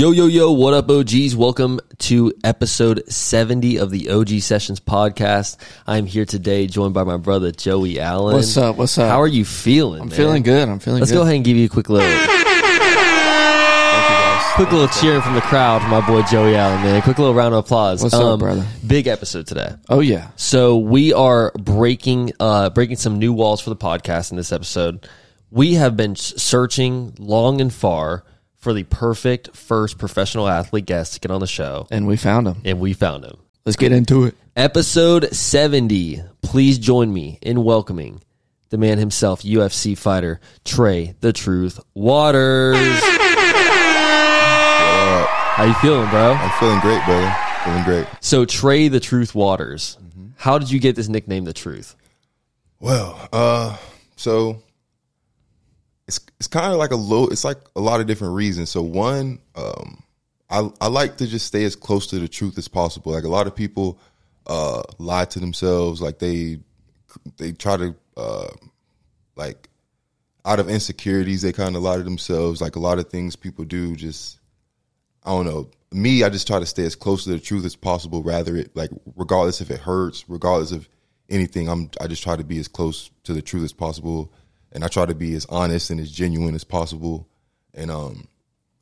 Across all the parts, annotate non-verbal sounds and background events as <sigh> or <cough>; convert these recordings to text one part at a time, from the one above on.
Yo, yo, yo, what up, OGs? Welcome to episode 70 of the OG Sessions podcast. I'm here today joined by my brother, Joey Allen. What's up? What's up? How are you feeling? I'm feeling good. I'm feeling good. Let's good. go ahead and give you a quick little, Thank you guys. quick little cheering from the crowd for my boy Joey Allen, man. Quick little round of applause. What's up, brother? Big episode today. Oh yeah. So we are breaking uh breaking some new walls for the podcast in this episode. We have been searching long and far for the perfect first professional athlete guest to get on the show, And we found him. and we found him. Let's get into it. Episode 70. Please join me in welcoming the man himself, UFC fighter Trey the Truth Waters. How you feeling, bro? I'm feeling great, brother. Feeling great. So Trey the Truth Waters. How did you get this nickname the Truth? Well, uh, so it's it's kind of like a low. It's like a lot of different reasons. So one, um, I I like to just stay as close to the truth as possible. Like a lot of people uh lie to themselves. Like they they try to uh like out of insecurities they kind of lie to themselves. Like a lot of things people do just I don't know. Me, I just try to stay as close to the truth as possible. Rather, it like regardless if it hurts, regardless of anything, I'm I just try to be as close to the truth as possible, and I try to be as honest and as genuine as possible. And um,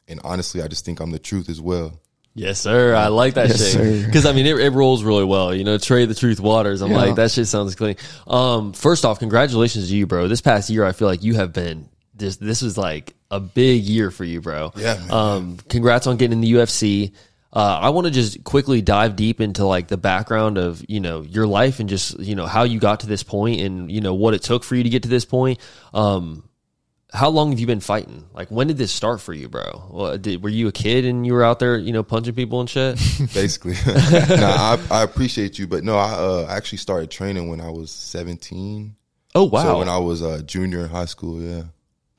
and honestly, I just think I'm the truth as well. Yes, sir. I like that Yes, shit because I mean it, it rolls really well. You know, Trey the Truth Waters. I'm Yeah. like that shit sounds clean. Um, first off, congratulations to you, bro. This past year, I feel like you have been this. This was like a big year for you, bro. Yeah, man. Um, congrats on getting in the UFC. Uh, I want to just quickly dive deep into like the background of you know your life and just you know how you got to this point and you know what it took for you to get to this point. Um, how long have you been fighting? Like, when did this start for you, bro? Well, did, were you a kid and you were out there, you know, punching people and shit? <laughs> Basically, <laughs> nah, I, I appreciate you, but no, I uh, actually started training when I was 17. Oh wow! So when I was a junior in high school, yeah.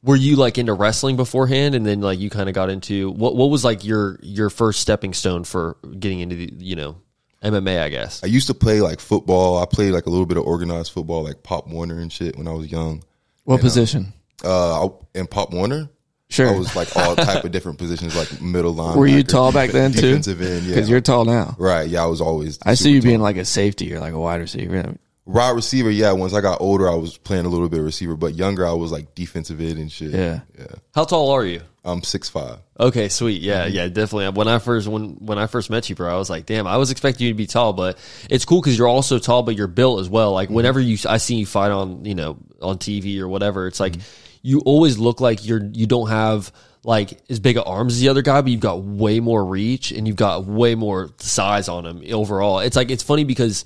Were you like into wrestling beforehand, and then like you kind of got into what? What was like your your first stepping stone for getting into the you know MMA? I guess. I used to play like football. I played like a little bit of organized football, like Pop Warner and shit when I was young. What position? Uh, I, in Pop Warner, Sure. I was like all <laughs> type of different positions, like middle line. Were you tall back then too? Defensive end, yeah. Because you're tall now. right. Yeah, I was always. I see you tall. being like a safety or like a wide receiver. Wide receiver. Yeah, once I got older, I was playing a little bit of receiver, but younger, I was like defensive end and shit. Yeah. yeah. How tall are you? I'm six five. Okay, sweet. Yeah, Mm-hmm. yeah, definitely. When I first when when I first met you, bro, I was like, damn, I was expecting you to be tall, but it's cool because you're also tall, but you're built as well. Mm-hmm. Like whenever you I see you fight on you know on TV or whatever, it's like Mm-hmm. you always look like you're you don't have like as big of arms as the other guy, but you've got way more reach and you've got way more size on him overall. It's like it's funny because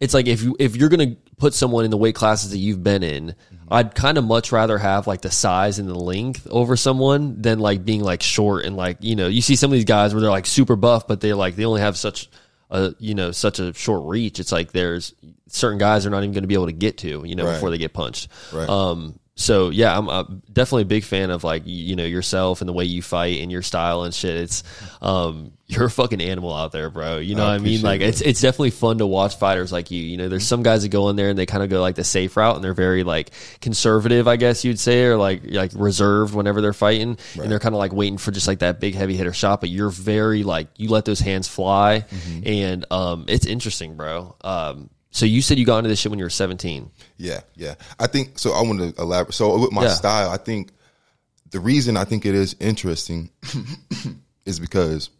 it's like if you if you're gonna put someone in the weight classes that you've been in, I'd kind of much rather have like the size and the length over someone than like being like short and like you know you see some of these guys where they're like super buff, but they're like they only have such a you know such a short reach. It's like there's certain guys are not even going to be able to get to you know Right. before they get punched. Right. Um. So yeah, I'm, I'm definitely a big fan of like you, know yourself and the way you fight and your style and shit. It's um <laughs> you're a fucking animal out there, bro. You know I what I mean? Like it. it's it's definitely fun to watch fighters like you. You know, there's some guys that go in there and they kind of go like the safe route and they're very like conservative, I guess you'd say, or like like reserved whenever they're fighting, and they're kind of like waiting for just like that big heavy hitter shot. But you're very like you let those hands fly, Mm-hmm. and um, it's interesting, bro. Um, so you said you got into this shit when you were 17. Yeah, yeah. I think so. I want to elaborate. So with my Yeah. style, I think the reason I think it is interesting <coughs> is because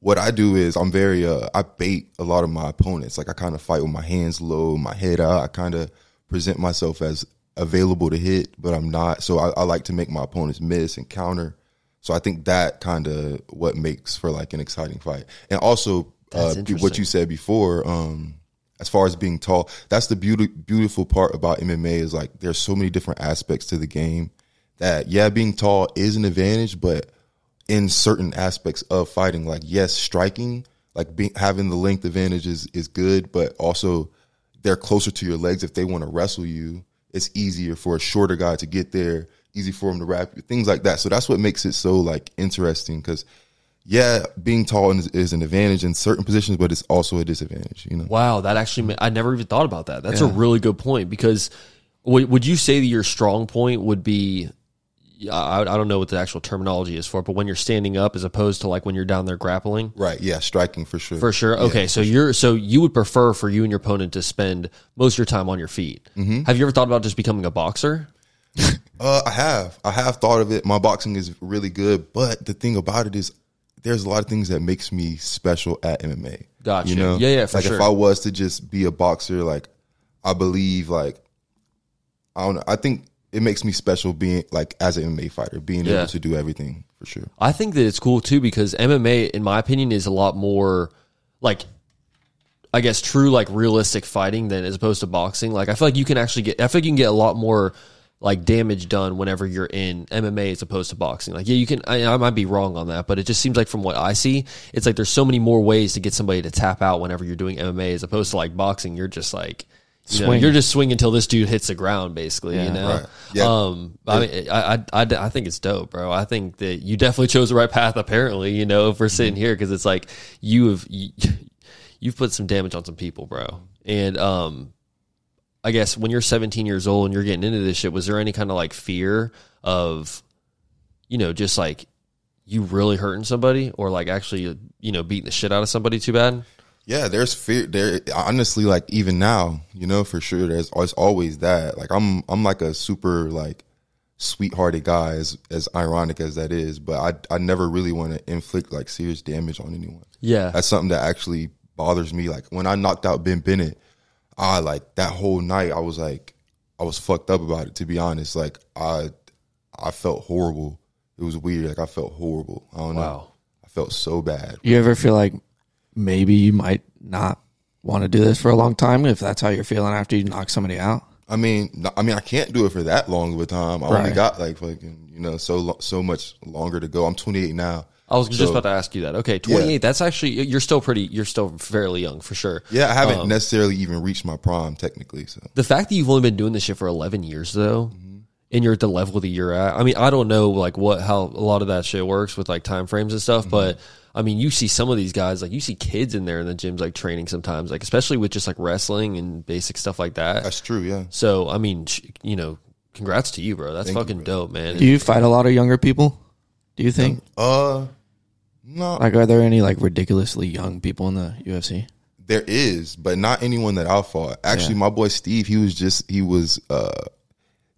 what I do is I'm very uh I bait a lot of my opponents. Like I kind of fight with my hands low, my head out. I kind of present myself as available to hit, but I'm not. So I, I like to make my opponents miss and counter. So I think that kind of what makes for like an exciting fight. And also uh, what you said before, um, as far as being tall, that's the beauty, beautiful part about MMA is like there's so many different aspects to the game that yeah, being tall is an advantage, but in certain aspects of fighting, like yes, striking, like being having the length advantage is is good, but also they're closer to your legs. If they want to wrestle you, it's easier for a shorter guy to get there, easy for him to wrap you, things like that. So that's what makes it so like interesting because yeah, being tall is, is an advantage in certain positions, but it's also a disadvantage. You know, Wow, that actually I never even thought about that. That's a really good point because would would you say that your strong point would be I, I don't know what the actual terminology is for, but when you're standing up as opposed to like when you're down there grappling. Right. Yeah. Striking for sure. For sure. Okay, so you're so you would prefer for you and your opponent to spend most of your time on your feet. Mm-hmm. Have you ever thought about just becoming a boxer? <laughs> Uh, I have. I have thought of it. My boxing is really good, but the thing about it is, there's a lot of things that makes me special at MMA. Gotcha. You know, Yeah, yeah, for sure. like sure. if I was to just be a boxer, like I believe, like I don't know. I think it makes me special being like as an MMA fighter, being Yeah. able to do everything for sure. I think that it's cool too because MMA, in my opinion, is a lot more like, I guess, true like realistic fighting than as opposed to boxing. Like I feel like you can actually get, I feel like you can get a lot more like damage done whenever you're in MMA as opposed to boxing. Like yeah, you can. I, I might be wrong on that, but it just seems like from what I see, it's like there's so many more ways to get somebody to tap out whenever you're doing MMA as opposed to like boxing. You're just like. you know, you're just swinging until this dude hits the ground, basically. you know, Right. Yeah. um, I mean, I, I, I, I think it's dope, bro. I think that you definitely chose the right path. Apparently, you know, if we're sitting Mm-hmm. here because it's like you have you, <laughs> you've put some damage on some people, bro. And um, I guess when you're 17 years old and you're getting into this shit, was there any kind of like fear of, you know, just like you really hurting somebody or like actually, you know, beating the shit out of somebody too bad? Yeah, there's fear. There, honestly, like even now, you know, for sure, there's always always that. Like I'm, I'm like a super like sweethearted guy, as as ironic as that is. But I, I never really want to inflict like serious damage on anyone. Yeah, That's something that actually bothers me. Like when I knocked out Ben Bennett, I like that whole night. I was like, I was fucked up about it. To be honest, like I, I felt horrible. It was weird. Like I felt horrible. I don't know. Wow. I felt so bad. You ever feel like maybe you might not want to do this for a long time if that's how you're feeling after you knock somebody out? I mean, I mean, I can't do it for that long of a time. I only got like fucking, you know, so so much longer to go. I'm 28 now. I was just about to ask you that. Okay, 28. That's actually you're still pretty. You're still fairly young for sure. Yeah, I haven't Um, necessarily even reached my prime technically. So The fact that you've only been doing this shit for 11 years though, and you're at the level that you're at. I mean, I don't know like what how a lot of that shit works with like time frames and stuff, but I mean, you see some of these guys like you see kids in there in the gyms like training sometimes, like especially with just like wrestling and basic stuff like that. that's true. Yeah. So, I mean, you know, congrats to you, bro. That's Thank you, fucking dope, man. Do you fight a lot of younger people? Do you think? Uh, no, Like, are there any like ridiculously young people in the UFC? there is, but not anyone that I fought. Actually, Yeah. my boy Steve, he was just he was. uh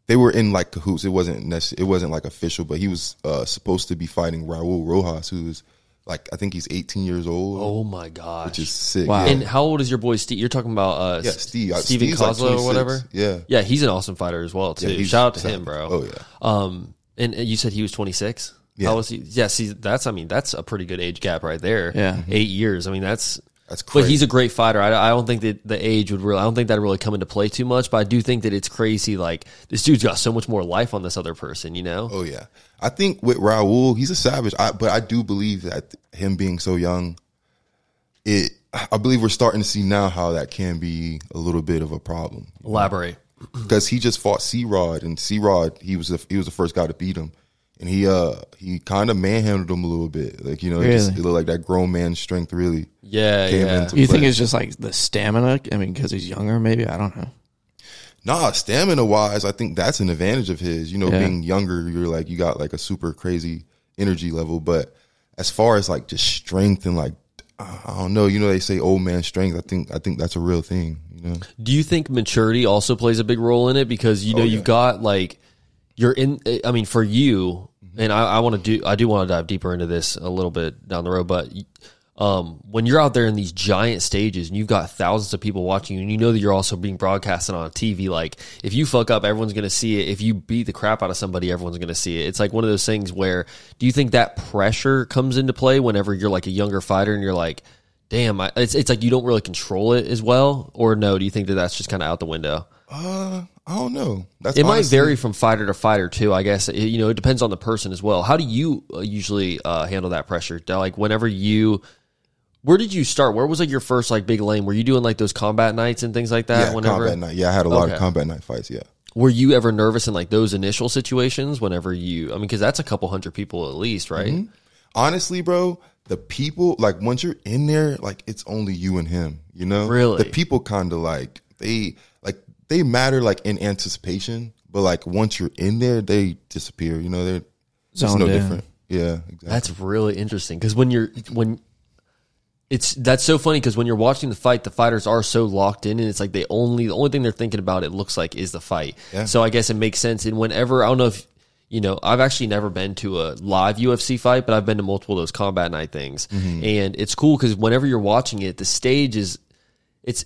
They were in like cahoots. It wasn't necess- It wasn't like official, but he was uh supposed to be fighting Raul Rosas, who's like I think he's 18 years old, oh my god, which is sick. Wow. Yeah. and how old is your boy Steve? You're talking about uh Yeah, Steve. Steven Steve's like or whatever? Yeah. Yeah, he's an awesome fighter as well too. Yeah, Shout out to savage. him, bro. Oh yeah. Um, and and you said he was 26. Yeah. How was he? Yeah, see, that's I mean, that's a pretty good age gap right there. Yeah. eight mm-hmm. years. I mean, that's That's But he's a great fighter. I, I don't think that the age would really. I don't think that really come into play too much. But I do think that it's crazy. Like this dude's got so much more life on this other person. You know? Oh yeah, I think with Raul, he's a savage. I, but I do believe that him being so young, it. I believe we're starting to see now how that can be a little bit of a problem Elaborate. <clears throat> because he just fought C Rod and C Rod he was the, he was the first guy to beat him, and he uh he kind of manhandled him a little bit. Like you know, it, just, Really? it looked like that grown man strength really. Yeah, Came yeah. into- You think it's just like the stamina? I mean, because he's younger, maybe. I don't know. Nah, stamina wise, I think that's an advantage of his. You know, Yeah. being younger, you're like you got like a super crazy energy level. But as far as like just strength and like I don't know, you know, they say old man strength. I think I think that's a real thing. You know, Do you think maturity also plays a big role in it? Because you know Oh, you've got like you're in. I mean, for you, and I, I want to do. I do want to dive deeper into this a little bit down the road. But um, when you're out there in these giant stages and you've got thousands of people watching you, and you know that you're also being broadcasted on TV, like if you fuck up, everyone's going to see it. If you beat the crap out of somebody, everyone's going to see it. It's like one of those things where do you think that pressure comes into play whenever you're like a younger fighter and you're like. Damn, I, it's it's like you don't really control it as well, or no? Do you think that that's just kind of out the window? Uh, I don't know. That's It might vary from fighter to fighter too. I guess It- you know it depends on the person as well. How do you uh, usually uh, handle that pressure? Like whenever you, where did you start? Where was like your first like big lane? Were you doing like those combat nights and things like that? Yeah, whenever combat night. Yeah, I had a lot Okay. of combat night fights. Yeah. were you ever nervous in like those initial situations? Whenever you, I mean, because that's a couple hundred people at least, right? Mm-hmm. honestly, bro, the people like once you're in there, like it's only you and him. You know, Really? the people kind of like they they matter like in anticipation, but like once you're in there, they disappear. You know, they're it's Zoned no in. different. Yeah, exactly. That's really interesting because when you're when it's that's so funny because when you're watching the fight, the fighters are so locked in, and it's like they only the only thing they're thinking about it looks like is the fight. Yeah. So I guess it makes sense. And whenever I don't know if you know, I've actually never been to a live UFC fight, but I've been to multiple of those combat night things, mm-hmm. and it's cool because whenever you're watching it, the stage is it's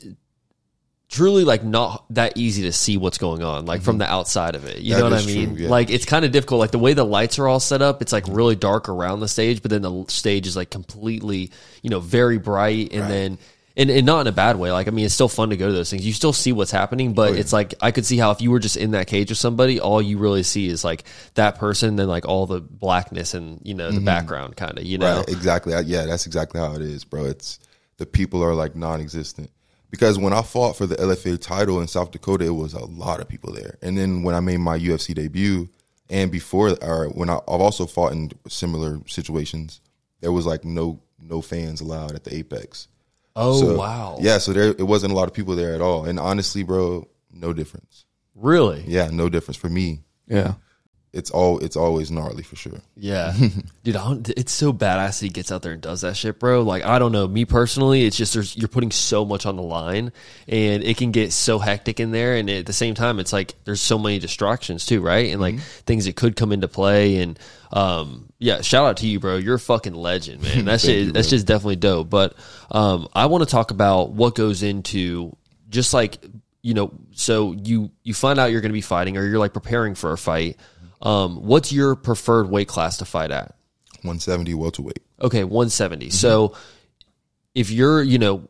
truly like not that easy to see what's going on like from the outside of it you That know what i mean true, yeah. like it's kind of difficult like the way the lights are all set up it's like really dark around the stage but then the stage is like completely you know very bright and then and, and not in a bad way like i mean it's still fun to go to those things you still see what's happening Oh, but it's like i could see how if you were just in that cage with somebody all you really see is like that person then like all the blackness and you know the background kind of you know Mm-hmm. Right, exactly. Yeah, that's exactly how it is, bro. It's the people are like non-existent. Because when I fought for the LFA title in South Dakota, it was a lot of people there. And then when I made my UFC debut, and before, or when I, I've also fought in similar situations, there was like no no fans allowed at the Apex. oh So, wow Yeah, so there it wasn't a lot of people there at all. And honestly, bro, no difference. really Yeah, no difference for me. Yeah. It's all it's always gnarly for sure. Yeah, <laughs> dude, I don't, it's so badass that he gets out there and does that shit, bro. Like, I don't know, me personally, it's just there's you're putting so much on the line, and it can get so hectic in there, and at the same time, it's like there's so many distractions too, right? And like things that could come into play, and um, yeah, shout out to you, bro. You're a fucking legend, man. <laughs> That shit, you, that's just definitely dope. But um, I want to talk about what goes into just like you know, so you you find out you're going to be fighting, or you're like preparing for a fight. Um, what's your preferred weight class to fight at? 170 welterweight. Okay, 170. So if you're, you know,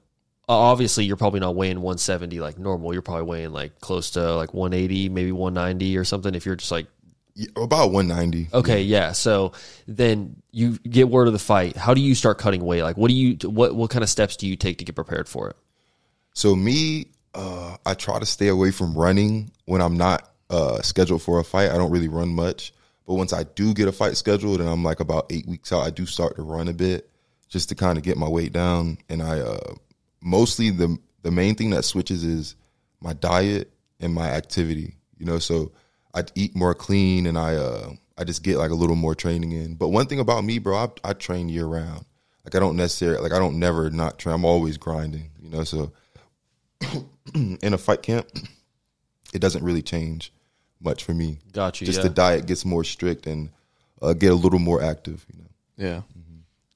obviously you're probably not weighing 170 like normal. You're probably weighing like close to like 180, maybe 190 or something. If you're just like, Yeah, About 190. okay, yeah. So then you get word of the fight. How do you start cutting weight? Like, what do you, what, what kind of steps do you take to get prepared for it? So me, uh, I try to stay away from running when I'm not uh, scheduled for a fight. I don't really run much, but once I do get a fight scheduled and I'm like about eight weeks out, I do start to run a bit just to kind of get my weight down. And I uh, mostly the the main thing that switches is my diet and my activity. You know, so I eat more clean and I uh, I just get like a little more training in. But one thing about me, bro, I, I train year round. Like I don't necessarily like I don't never not train. I'm always grinding. You know, so <clears throat> in a fight camp, <clears throat> it doesn't really change much for me. Got you. Just yeah. the diet gets more strict and uh, get a little more active. You know. Yeah.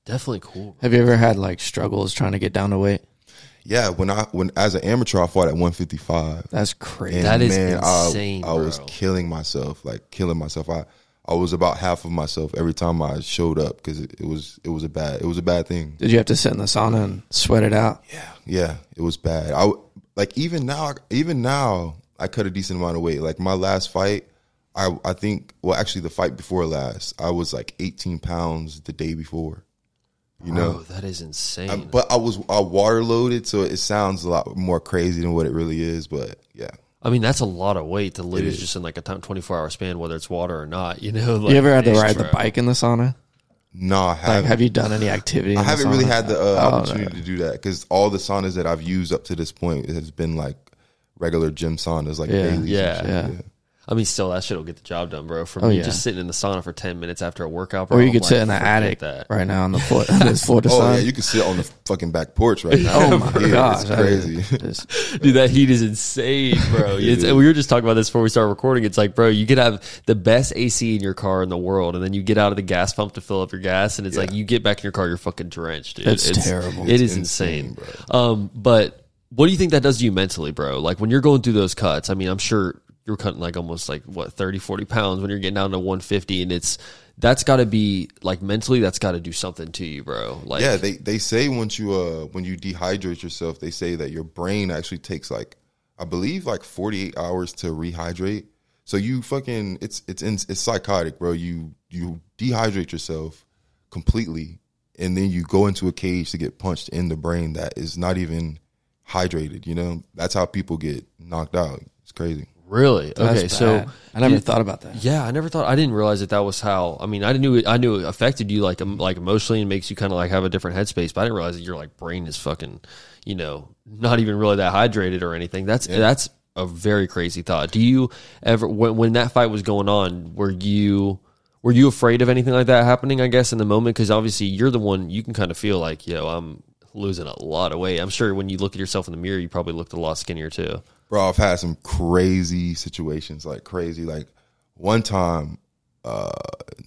Definitely cool. Have you ever had like struggles trying to get down to weight? Yeah, when I when as an amateur, I fought at 155. That's crazy. And That is man, insane, I, I was killing myself, like killing myself. I I was about half of myself every time I showed up because it, it was it was a bad it was a bad thing. Did you have to sit in the sauna and sweat it out? Yeah, yeah, it was bad. I w- like even now, even now, I cut a decent amount of weight. Like my last fight, I I think well, actually the fight before last, I was like 18 pounds the day before. You know, Oh, that is insane. I- but I was I water loaded, so it sounds a lot more crazy than what it really is. But yeah, I mean, that's a lot of weight to lose just in like a 24 hour span, whether it's water or not, you know? Like, <laughs> you ever had to it's ride the bike in the sauna? no, I haven't. have you done any activity? in I the haven't really had the uh, Oh, no. opportunity to do that because all the saunas that I've used up to this point has been like regular gym saunas, like Yeah. Bailey's and Yeah. Yeah. I mean, still, that shit will get the job done, bro. For Oh, me, yeah. just sitting in the sauna for 10 minutes after a workout, bro. Or you I'm could like, sit in the attic that. right now on the floor, <laughs> on this floor to Oh sun. yeah, you can sit on the fucking back porch right <laughs> now. Oh my <laughs> Yeah, gosh, it's crazy. is just- Dude, that heat is insane, bro. It's, and we were just talking about this before we started recording. It's like, bro, you could have the best AC in your car in the world, and then you get out of the gas pump to fill up your gas, and it's like you get back in your car, you're fucking drenched, dude. It's terrible. It It's is insane. bro. Um, but what do you think that does to you mentally, bro? Like when you're going through those cuts, I mean, I'm sure you're cutting like almost like what 30, 40 pounds when you're getting down to 150, and it's that's got to be like mentally, that's got to do something to you, bro. Like, yeah, they they say once you uh when you dehydrate yourself, they say that your brain actually takes like I believe like 48 hours to rehydrate. So you fucking it's it's in, it's psychotic, bro. You you dehydrate yourself completely and then you go into a cage to get punched in the brain that is not even hydrated, you know? That's how people get knocked out. It's crazy. really? That's okay, so. I never you- thought about that. Yeah, I never thought. I didn't realize that that was how. I mean, I knew it. I knew it affected you like um, like emotionally and makes you kind of like have a different headspace. But I didn't realize that your like brain is fucking, you know, not even really that hydrated or anything. That's that's a very crazy thought. Do you ever when when that fight was going on, were you were you afraid of anything like that happening? I guess in the moment because obviously you're the one you can kind of feel like yo, I'm losing a lot of weight. I'm sure when you look at yourself in the mirror, you probably looked a lot skinnier too. Bro, I've had some crazy situations, like crazy. Like one time, uh,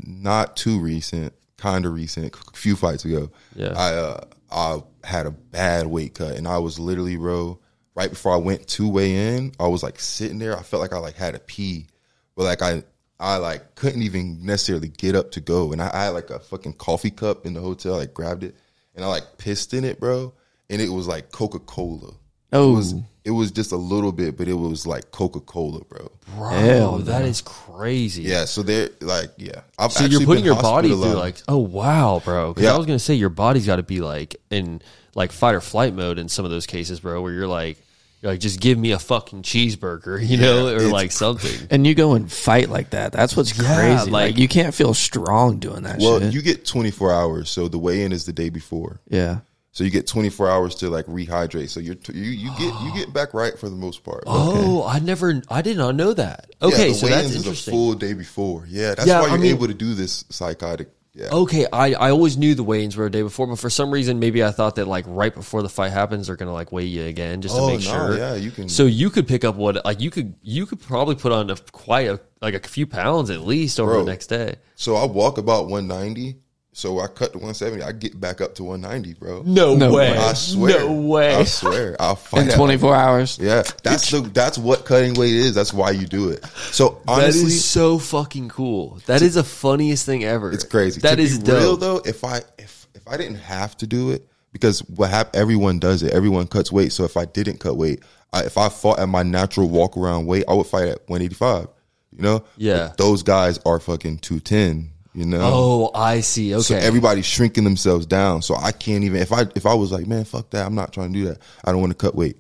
not too recent, kind of recent, a few fights ago. Yeah. I uh, I had a bad weight cut, and I was literally, bro, right before I went to weigh in, I was like sitting there. I felt like I like had a pee, but like I I like couldn't even necessarily get up to go, and I, I had like a fucking coffee cup in the hotel. I like, grabbed it, and I like pissed in it, bro, and it was like Coca Cola. Oh, It was it was just a little bit, but it was like Coca Cola, bro. Bro, Hell that is crazy. Yeah, so they're like, yeah. I've So you're actually putting your body through like, oh wow, bro. Because Yeah. I was gonna say your body's got to be like in like fight or flight mode in some of those cases, bro, where you're like, you're like, just give me a fucking cheeseburger, you know, or like something. and you go and fight like that. That's what's Yeah, crazy. like- Like, you can't feel strong doing that Well, shit. you get 24 hours, so the weigh in is the day before. yeah. So you get 24 hours to like rehydrate. So you're t- you you get you get back right for the most part. Oh, I never, I did not know that. Yeah, Okay, the so weigh-ins that's is a interesting. full day before. Yeah, that's Yeah, why you're mean- able to do this psychotic. Yeah. Okay, I, I always knew the weigh-ins were a day before, but for some reason, maybe I thought that like right before the fight happens, they're gonna like weigh you again just to Oh, make no, sure. yeah, you can- So you could pick up what like you could you could probably put on a, quite a like a few pounds at least over Bro. the next day. So I walk about 190. So I cut to 170. I get back up to 190, bro. No, No way. I swear. No way. I swear. I'll fight In at- 24 hours. Yeah, that's the that's what cutting weight is. That's why you do it. So That honestly, is so fucking cool. That is the funniest thing ever. it's crazy. That to is be dope. real though. If I if if I didn't have to do it, because what hap- everyone does it. Everyone cuts weight. So if I didn't cut weight, I, if I fought at my natural walk around weight, I would fight at 185. You know. Yeah. But those guys are fucking 210. You know. Oh, I see. Okay. So everybody's shrinking themselves down. So I can't even if I if I was like, man, fuck that, I'm not trying to do that. I don't want to cut weight.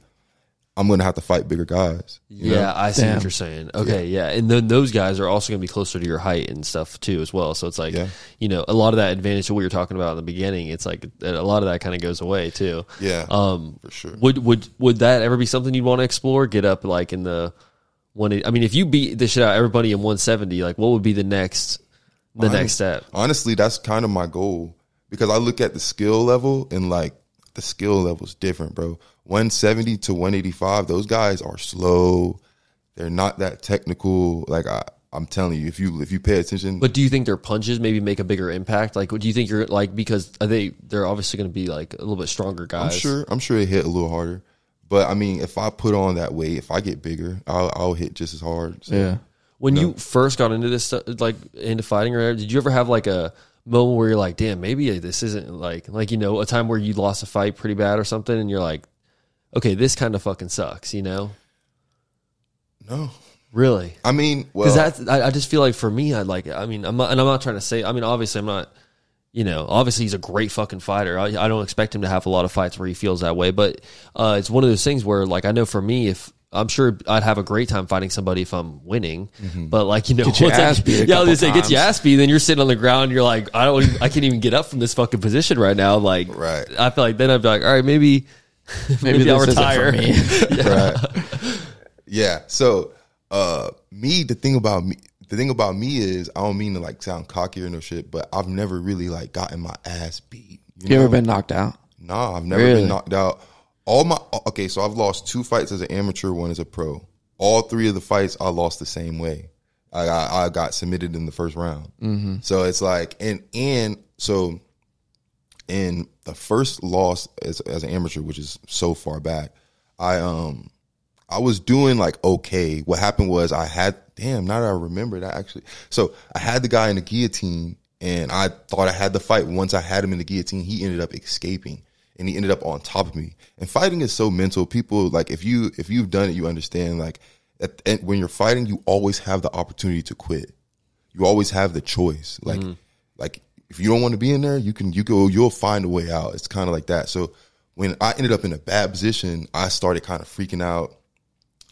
I'm gonna have to fight bigger guys. yeah, know? I see Damn. what you're saying. Okay, yeah. And then those guys are also going to be closer to your height and stuff too, as well. So it's like, Yeah. you know, a lot of that advantage of what you're talking about in the beginning, it's like a lot of that kind of goes away too. Yeah. Um, for sure. would would would that ever be something you'd want to explore? Get up like in the one. I mean, if you beat the shit out of everybody in 170, like what would be the next the next step? Honestly, that's kind of my goal because I look at the skill level and like the skill level is different, bro. 170 to 185, those guys are slow. They're not that technical. Like I, I'm telling you, if you if you pay attention, But do you think their punches maybe make a bigger impact? Like, do you think you're like because are they they're obviously going to be like a little bit stronger guys? I'm sure I'm sure they hit a little harder. But I mean, if I put on that weight, if I get bigger, I'll, I'll hit just as hard. So, Yeah. When you first got into this stuff, like into fighting or did you ever have like a moment where you're like, damn, maybe this isn't like, like, you know, a time where you lost a fight pretty bad or something and you're like, okay, this kind of fucking sucks, you know? No, Really? I mean, well, Because that's, I, I just feel like for me, I like, I mean, I'm not, and I'm not trying to say, I mean, obviously, I'm not, you know, obviously he's a great fucking fighter. I, I don't expect him to have a lot of fights where he feels that way, but uh, it's one of those things where, like, I know for me, if I'm sure I'd have a great time fighting somebody if I'm winning, but like, you know, <laughs> Get your once I- ass beat a yeah, I was say, get your ass beat, then you're sitting on the ground, you're like, I don't, even, I can't even get up from this fucking position right now. Like, Right. I feel like then I'd be like, all right, maybe, <laughs> maybe, I'll retire. for me. <laughs> right. yeah. So, uh, me, the thing about me, the thing about me is, I don't mean to like sound cocky or no shit, but I've never really like gotten my ass beat. You ever been knocked out? Nah, I've never Really? been knocked out. All my okay, so I've lost two fights as an amateur, one as a pro. All three of the fights I lost the same way. I got, I got submitted in the first round. Mm-hmm. So it's like, and and so in the first loss as as an amateur, which is so far back, I um I was doing like okay. What happened was I had damn now that I remember that actually. So I had the guy in the guillotine and I thought I had the fight. Once I had him in the guillotine, he ended up escaping and he ended up on top of me. And fighting is so mental. People like if you if you've done it, you understand like at, and when you're fighting, you always have the opportunity to quit. You always have the choice. Like mm-hmm. like if you don't want to be in there, you can you go you'll find a way out. It's kind of like that. So when I ended up in a bad position, I started kind of freaking out.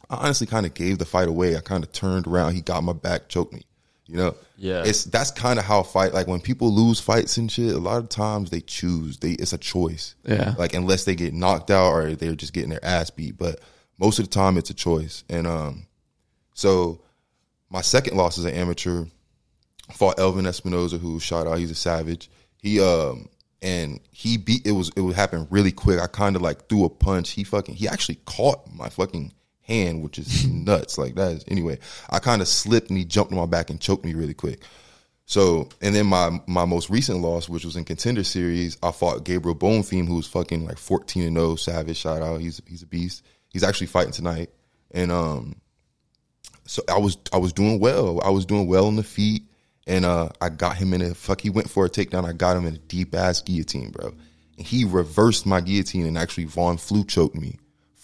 I honestly kind of gave the fight away. I kind of turned around. He got my back, choked me. You know, Yeah. It's that's kind of how fight. Like when people lose fights and shit, a lot of times they choose. They it's a choice. Yeah. Like unless they get knocked out or they're just getting their ass beat. But most of the time it's a choice. And um, so my second loss as an amateur fought Elvin Espinoza, who shot out. He's a savage. He um and he beat it was it would happen really quick. I kind of like threw a punch. He fucking he actually caught my fucking hand, which is <laughs> nuts. Like that is anyway. I kind of slipped and he jumped on my back and choked me really quick. So and then my my most recent loss, which was in contender series, I fought Gabriel Bonfim, who's fucking like fourteen and 0, savage. Shout out, he's he's a beast. He's actually fighting tonight, and um, so I was I was doing well. I was doing well on the feet, and uh, I got him in a fuck. He went for a takedown. I got him in a deep ass guillotine, bro. And he reversed my guillotine, and actually von Flue choked me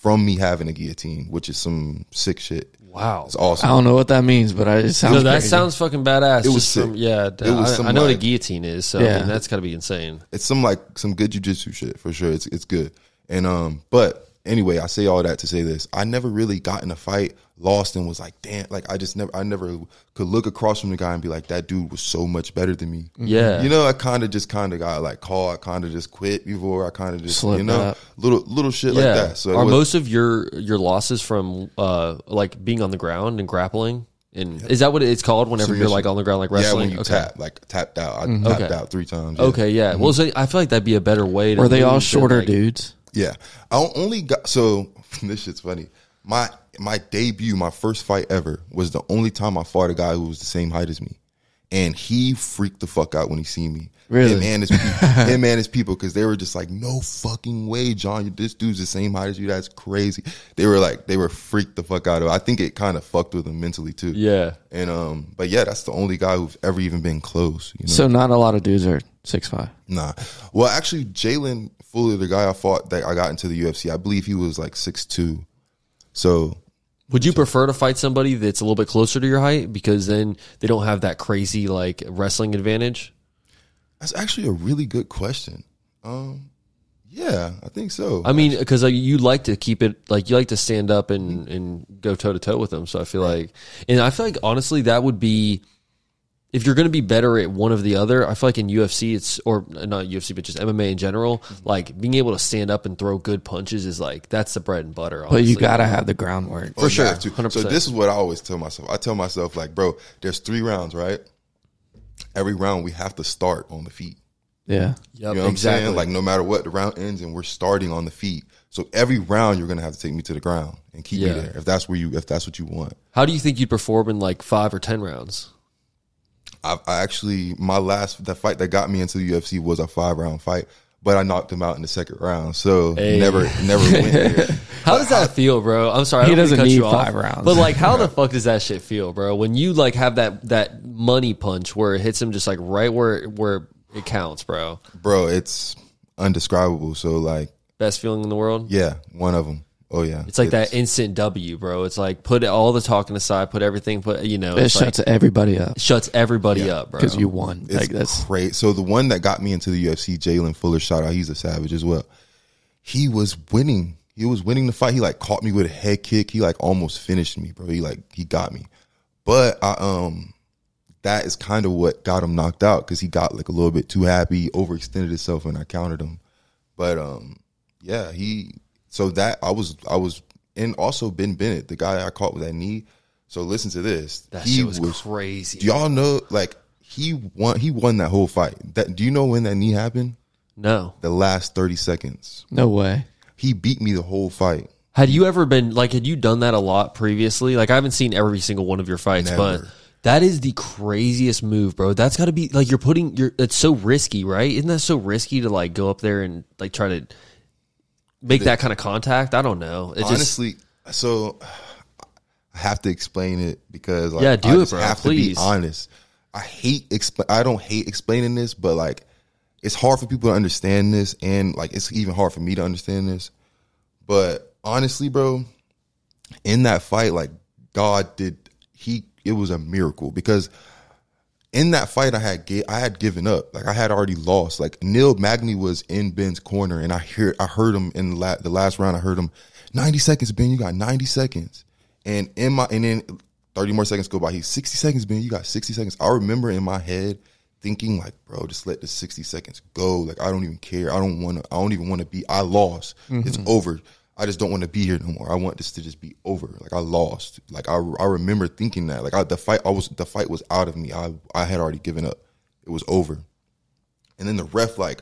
from me having a guillotine, which is some sick shit. Wow. It's awesome. I don't know what that means, but I, it sounds. No, that crazy. sounds fucking badass. It was just from, yeah, It was I, some, I know what a guillotine is, so Yeah. I mean, that's got to be insane. it's some like some good jujitsu shit for sure. It's it's good. And um, but anyway, I say all that to say this: I never really got in a fight, lost, and was like, damn, like I just never, I never could look across from the guy and be like, that dude was so much better than me. Yeah. You know, I kind of just kind of got like caught, kind of just quit before I kind of just Slipped you know up. little little shit yeah. like that. So are was- most of your your losses from uh like being on the ground and grappling? And is that what it's called whenever you're like on the ground like wrestling? yeah wrestling? when you okay. tap like tapped out, I Mm-hmm. tapped Okay. out three times. yeah. Okay, yeah. Well, so I feel like that'd be a better way. to Were they all lose than, shorter like- dudes? Yeah, I only got so <laughs> this shit's funny. My my debut, my first fight ever, was the only time I fought a guy who was the same height as me, and he freaked the fuck out when he seen me. Really? him and his people, <laughs> him and his people, because they were just like, "No fucking way, John! This dude's the same height as you. That's crazy." They were like, they were freaked the fuck out of. it. I think it kind of fucked with him mentally too. Yeah. and um, but yeah, that's the only guy who's ever even been close. You know? So not a lot of dudes are six five. Nah. Well, actually, Jalen Fuller, the guy I fought that I got into the UFC, I believe he was like six two. So Would you prefer to fight somebody that's a little bit closer to your height because then they don't have that crazy like wrestling advantage? that's actually a really good question. Um, yeah, I think so. I mean, because like, you like to keep it like you like to stand up and and go toe to toe with them. So I feel like, and I feel like honestly that would be if you're going to be better at one of the other. I feel like in UFC it's or not UFC but just MMA in general, mm-hmm. like being able to stand up and throw good punches is like that's the bread and butter. But you gotta have the groundwork. Oh, sure, have to. So this is what I always tell myself. I tell myself like, bro, there's three rounds, right? Every round we have to start on the feet. Yeah. Yep, You know what exactly. I'm saying? Like no matter what the round ends and we're starting on the feet. So every round you're gonna have to take me to the ground and keep Yeah. me there if that's where you if that's what you want. How do you think you'd perform in like five or ten rounds? I, I actually my last the fight that got me into the UFC was a five round fight, but I knocked him out in the second round. So Hey. never never went there. <laughs> How does that feel, bro? I'm sorry, He don't mean to doesn't cut need you off, five rounds. But like, <laughs> how the fuck does that shit feel, bro? When you like have that that money punch where it hits him just like right where where it counts, bro. Bro, it's undescribable. So like, Best feeling in the world. yeah, one of them. Oh yeah, It's like that instant W, bro. It's like put all the talking aside, put everything, put you know, It it's like, shuts everybody up shuts everybody up, bro. because you won. It's Like that's great. So the one that got me into the UFC, Jalen Fuller, shout out, he's a savage as well. He was winning. He was winning the fight. He like caught me with a head kick. He like almost finished me, bro. He like he got me. But I um that is kind of what got him knocked out because he got like a little bit too happy, overextended himself, and I countered him. But um yeah, he so that I was I was and also Ben Bennett, the guy I caught with that knee. So listen to this. that he shit was, crazy. do y'all know like he won he won that whole fight. That do you know when that knee happened? no. The last 30 seconds. no way. He beat me the whole fight. Had you ever been like had you done that a lot previously? Like I haven't seen every single one of your fights, but that is the craziest move, bro. That's got to be like you're putting you're it's so risky, right? Isn't that so risky to like go up there and like try to make that kind of contact? I don't know. It just Honestly, so I have to explain it because like, Yeah, do I it, just bro, have please. to be honest. I hate expl- I don't hate explaining this, but like it's hard for people to understand this and like it's even hard for me to understand this. But honestly, bro, in that fight, like God did he it was a miracle because in that fight I had I had given up. Like I had already lost. Like Neil Magny was in Ben's corner and I hear I heard him in the, la- the last round I heard him 90 seconds Ben, you got 90 seconds. And in my and then 30 more seconds go by. He's 60 seconds Ben, you got 60 seconds. I remember in my head thinking like, bro, just let the 60 seconds go. Like I don't even care. I don't want to I don't even want to be I lost. It's mm-hmm. over. I just don't want to be here no more. I want this to just be over. Like I lost. Like I, I remember thinking that. Like I, the fight, I was the fight was out of me. I I had already given up. It was over. And then the ref like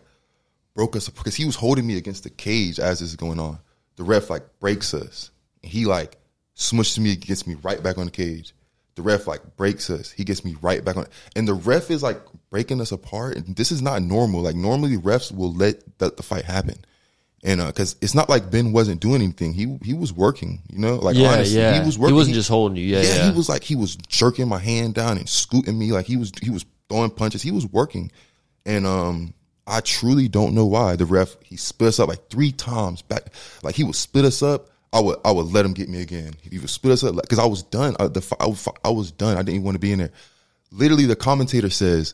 broke us because he was holding me against the cage as this is going on. The ref like breaks us. He like smushes me, gets me right back on the cage. The ref like breaks us. He gets me right back on. And the ref is like breaking us apart. And this is not normal. Like normally refs will let the, the fight happen. And because uh, it's not like Ben wasn't doing anything, he he was working. You know, like Yeah, honestly, yeah. he was working. He wasn't just holding you. Yeah, yeah. he was like he was jerking my hand down and scooting me. Like he was he was throwing punches. He was working, and um, I truly don't know why the ref he split us up like three times back. Like he would split us up. I would I would let him get me again. He would split us up because I was done. I, the, I, was- I was done. I didn't even want to be in there. Literally, the commentator says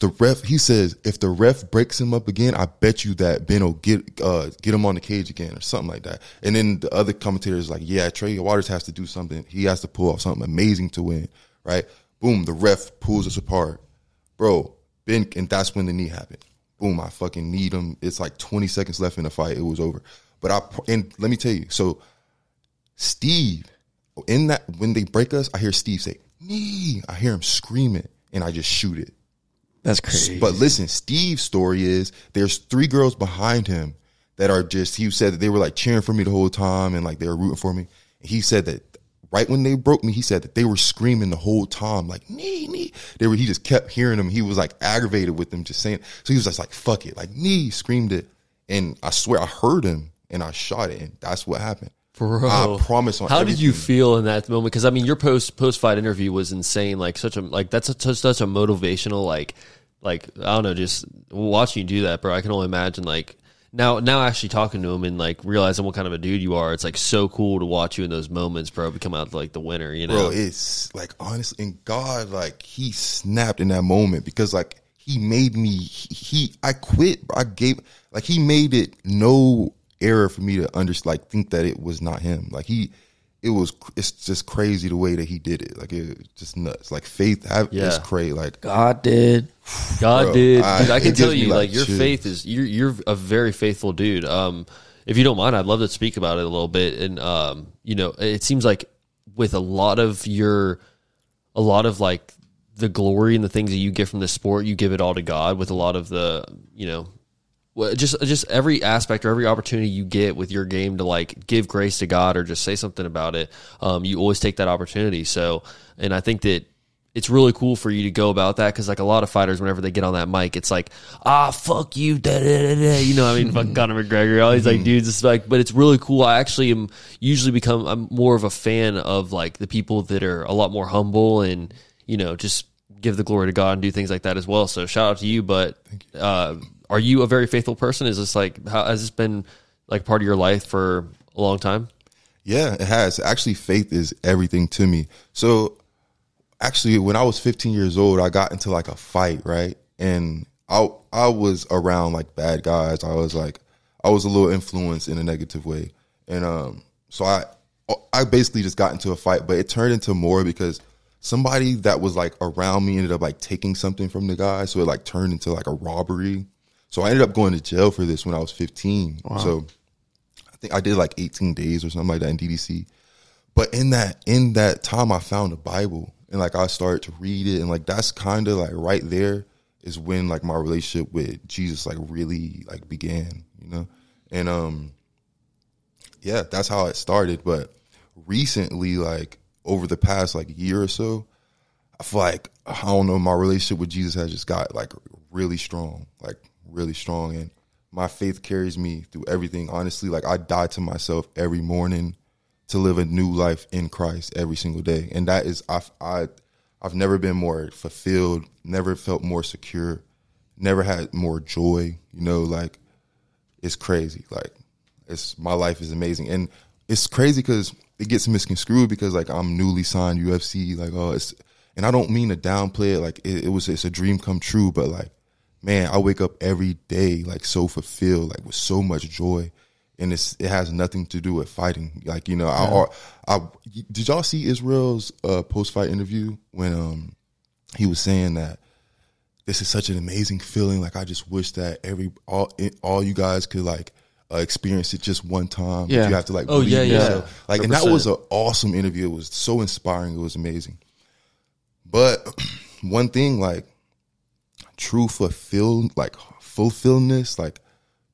the ref. He says if the ref breaks him up again, I bet you that Ben will get uh, get him on the cage again or something like that. And then the other commentator is like, yeah, Trey Waters has to do something. He has to pull off something amazing to win. Right? Boom. The ref pulls us apart, bro. Ben, and that's when the knee happened. Boom. I fucking need him. It's like 20 seconds left in the fight. It was over. But I and let me tell you. So Steve, in that when they break us, I hear Steve say knee. I hear him screaming, and I just shoot it. That's crazy. But listen, Steve's story is there's three girls behind him that are just. He said that they were like cheering for me the whole time and like they were rooting for me. And he said that right when they broke me, he said that they were screaming the whole time like knee knee. They were. He just kept hearing them. He was like aggravated with them just saying. So he was just like fuck it, like knee screamed it, and I swear I heard him and I shot it, and that's what happened. Bro, I promise on How did you feel in that moment? Because I mean, your post post fight interview was insane. Like such a like that's a, such such a motivational like like I don't know. Just watching you do that, bro. I can only imagine like now now actually talking to him and like realizing what kind of a dude you are. It's like so cool to watch you in those moments, bro. Become out like the winner. You know, bro it's like honestly and god like he snapped in that moment because like he made me he, he i quit i gave like he made it no error for me to under like think that it was not him like he it was it's just crazy the way that he did it like it was just nuts like faith have Yeah. is crazy like God did. God Bro, did. I- Dude, I, can tell you, like, like, your chills. faith is you're you're a very faithful dude. Um, if you don't mind, I'd love to speak about it a little bit. And um, you know, it seems like with a lot of your, a lot of like the glory and the things that you get from the sport, you give it all to God. With a lot of the, you know, well, just just every aspect or every opportunity you get with your game to like give grace to God or just say something about it, um, you always take that opportunity. So, and I think that it's really cool for you to go about that because like a lot of fighters, whenever they get on that mic, it's like ah fuck you, da, da, da, you know. I mean, fucking Conor McGregor, all these like dudes. It's like, but it's really cool. I actually am usually become I'm more of a fan of like the people that are a lot more humble and you know just give the glory to God and do things like that as well. So shout out to you. But uh, are you a very faithful person? Is this like how has this been like part of your life for a long time? Yeah, it has. Actually, faith is everything to me. So, actually, when I was 15 years old, I got into like a fight, right? And I I was around like bad guys. I was like, I was a little influenced in a negative way, and um, so I I basically just got into a fight, but it turned into more because somebody that was like around me ended up like taking something from the guy, so it like turned into like a robbery. So I ended up going to jail for this when I was 15. So I think I did like 18 days or something like that in DDC. But in that in that time, I found a Bible and like I started to read it, and like that's kind of like right there is when like my relationship with Jesus like really like began, you know, and um, yeah, that's how it started. But recently, like over the past like year or so, I feel like I don't know, my relationship with Jesus has just got like really strong, like really strong, and my faith carries me through everything. Honestly, like I die to myself every morning to live a new life in Christ every single day, and that is I I I've never been more fulfilled, never felt more secure, never had more joy. You know, like it's crazy. Like it's my life is amazing, and it's crazy because it gets misconstrued because like I'm newly signed UFC. Like oh, it's and I don't mean to downplay it. Like it, it was it's a dream come true, but like man, I wake up every day like so fulfilled, like with so much joy. And it's it has nothing to do with fighting. Like you know, I, I, did y'all see Israel's uh, post fight interview when um he was saying that this is such an amazing feeling. Like I just wish that every all all you guys could like uh, experience it just one time. Yeah. you have to like. Oh, yeah, yeah. yourself. Like, and that was an awesome interview. It was so inspiring. It was amazing. But <clears throat> one thing, like true fulfill, like fulfillness, like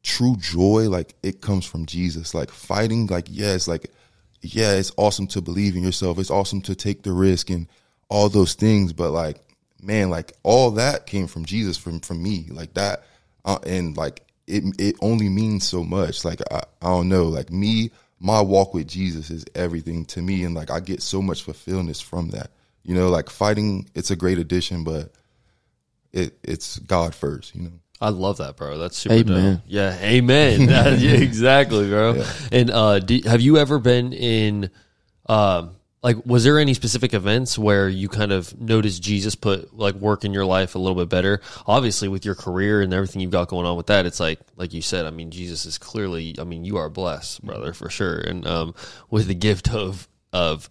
true joy, like it comes from Jesus. Like fighting, like yes, like yeah, it's awesome to believe in yourself. It's awesome to take the risk and all those things. But like, man, like all that came from Jesus, from from me, like that, uh, and like it it only means so much. Like I, I don't know, like me, my walk with Jesus is everything to me, and like I get so much fulfillment from that. You know, like fighting, it's a great addition, but it it's God first. You know. I love that, bro. That's super Amen. dope. Yeah, amen. <laughs> That- yeah, exactly, bro. And uh, do, have you ever been in, um, like, was there any specific events where you kind of noticed Jesus put like work in your life a little bit better? Obviously, with your career and everything you've got going on with that, it's like, like you said. I mean, Jesus is clearly. I mean, you are blessed, brother, for sure. And um, with the gift of of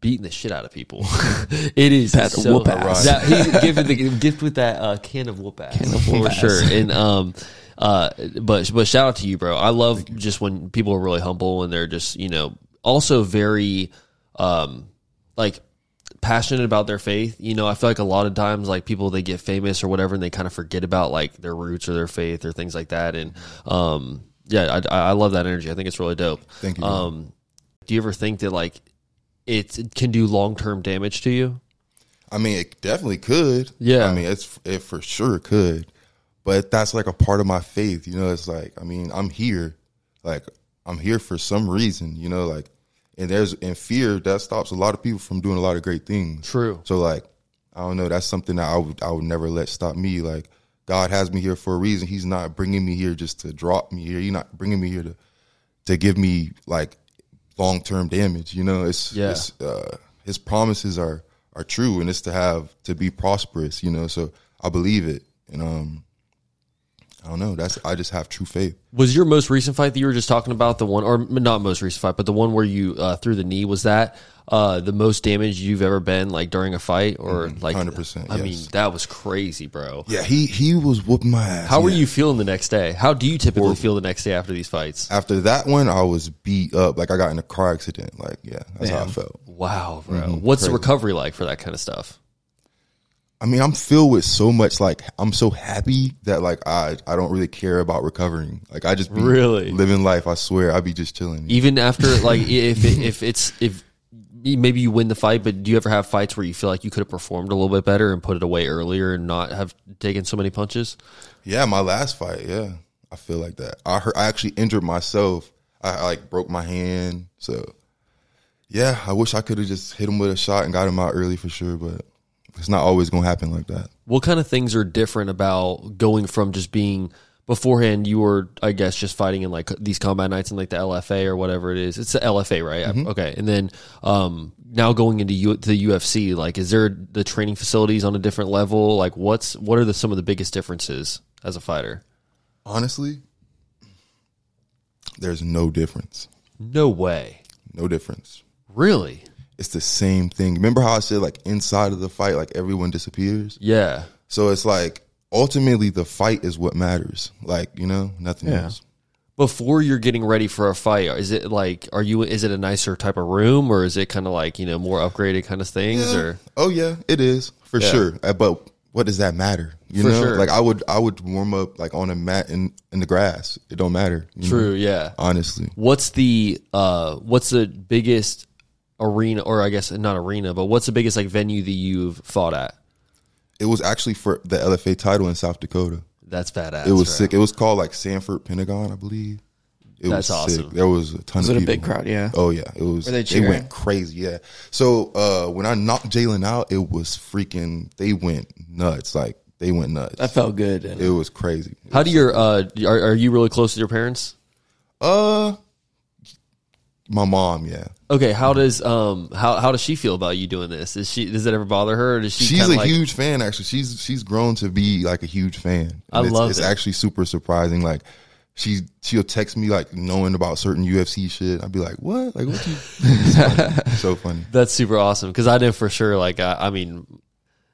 beating the shit out of people. <laughs> it is That so, whoop ass. That, he gifted the gift with that uh, can of whoop ass can of whoop for ass. sure. And um, uh, but but shout out to you, bro. I love just when people are really humble and they're just you know also very um like passionate about their faith. You know, I feel like a lot of times like people they get famous or whatever and they kind of forget about like their roots or their faith or things like that. And um, yeah, I, I love that energy. I think it's really dope. Thank you. Um, do you ever think that like it can do long term damage to you? I mean, it definitely could. Yeah. I mean, it's it for sure could, but that's like a part of my faith. You know, it's like I mean, I'm here, like I'm here for some reason. You know, like and there's and fear that stops a lot of people from doing a lot of great things. True. So like, I don't know. That's something that I would I would never let stop me. Like God has me here for a reason. He's not bringing me here just to drop me here. He's not bringing me here to to give me like long term damage. You know, it's Yeah. it's uh, his promises are are true, and it's to have to be prosperous. You know, so I believe it, and um, I don't know. That's I just have true faith. Was your most recent fight that you were just talking about the one, or not most recent fight, but the one where you uh, threw the knee? Was that uh, the most damage you've ever been like during a fight, or like 100%, I mean, that was crazy, bro. Yeah, he he was whooping my ass. How were you feeling the next day? How do you typically feel the next day after these fights? After that one, I was beat up. Like I got in a car accident. Like yeah, that's how I felt. Wow, bro. What's the recovery like for that kind of stuff? I mean, I'm filled with so much like I'm so happy that like I I don't really care about recovering. Like I just be Really? living life. I swear, I'd be just chilling. Even after like <laughs> if it, if it's if maybe you win the fight, but do you ever have fights where you feel like you could have performed a little bit better and put it away earlier and not have taken so many punches? Yeah, my last fight. Yeah, I feel like that. I I actually injured myself. I, I like broke my hand. So yeah, I wish I could have just hit him with a shot and got him out early for sure. But it's not always gonna happen like that. What kind of things are different about going from just being beforehand? You were, I guess, just fighting in like these combat nights and like the LFA or whatever it is. It's the LFA, right? Okay, and then um, now going into U- the UFC, like, is there the training facilities on a different level? Like, what's what are the some of the biggest differences as a fighter? Honestly, there's no difference. No way, No difference. really? It's the same thing. Remember how I said like inside of the fight, like everyone disappears. Yeah. So it's like ultimately the fight is what matters. Like you know, nothing Yeah. else. Before you're getting ready for a fight, is it like are you? Is it a nicer type of room, or is it kind of like you know more upgraded kind of things? Or Oh yeah, it is for Yeah. sure. Uh, But what does that matter? You For know, sure. like I would I would warm up like on a mat in in the grass. It don't matter. you know? true, yeah. Honestly, What's the uh what's the biggest arena or I guess not arena, but what's the biggest like venue that you've fought at? It was actually for the LFA title in South Dakota. That's badass. It was bro. sick. It was called like Sanford Pentagon, I believe. It That's was awesome. sick. There was a ton Was of it was a big crowd? Yeah. Oh yeah, it was. Were they they went crazy. Yeah. So uh, when I knocked Jalen out, it was freaking. They went nuts. Like they went nuts. That felt good. And it was crazy. How do your uh are, are you really close to your parents? Uh, my mom. Yeah. Okay, how does um how how does she feel about you doing this? Is she does it ever bother her or does she She's a like, huge fan. Actually, she's she's grown to be like a huge fan. I And it's, love It's it. actually super surprising. Like she she'll text me like knowing about certain UFC shit. I'd be like, what? Like what? You? <laughs> It's funny. It's so funny. <laughs> That's super awesome because I know for sure. Like I, I mean,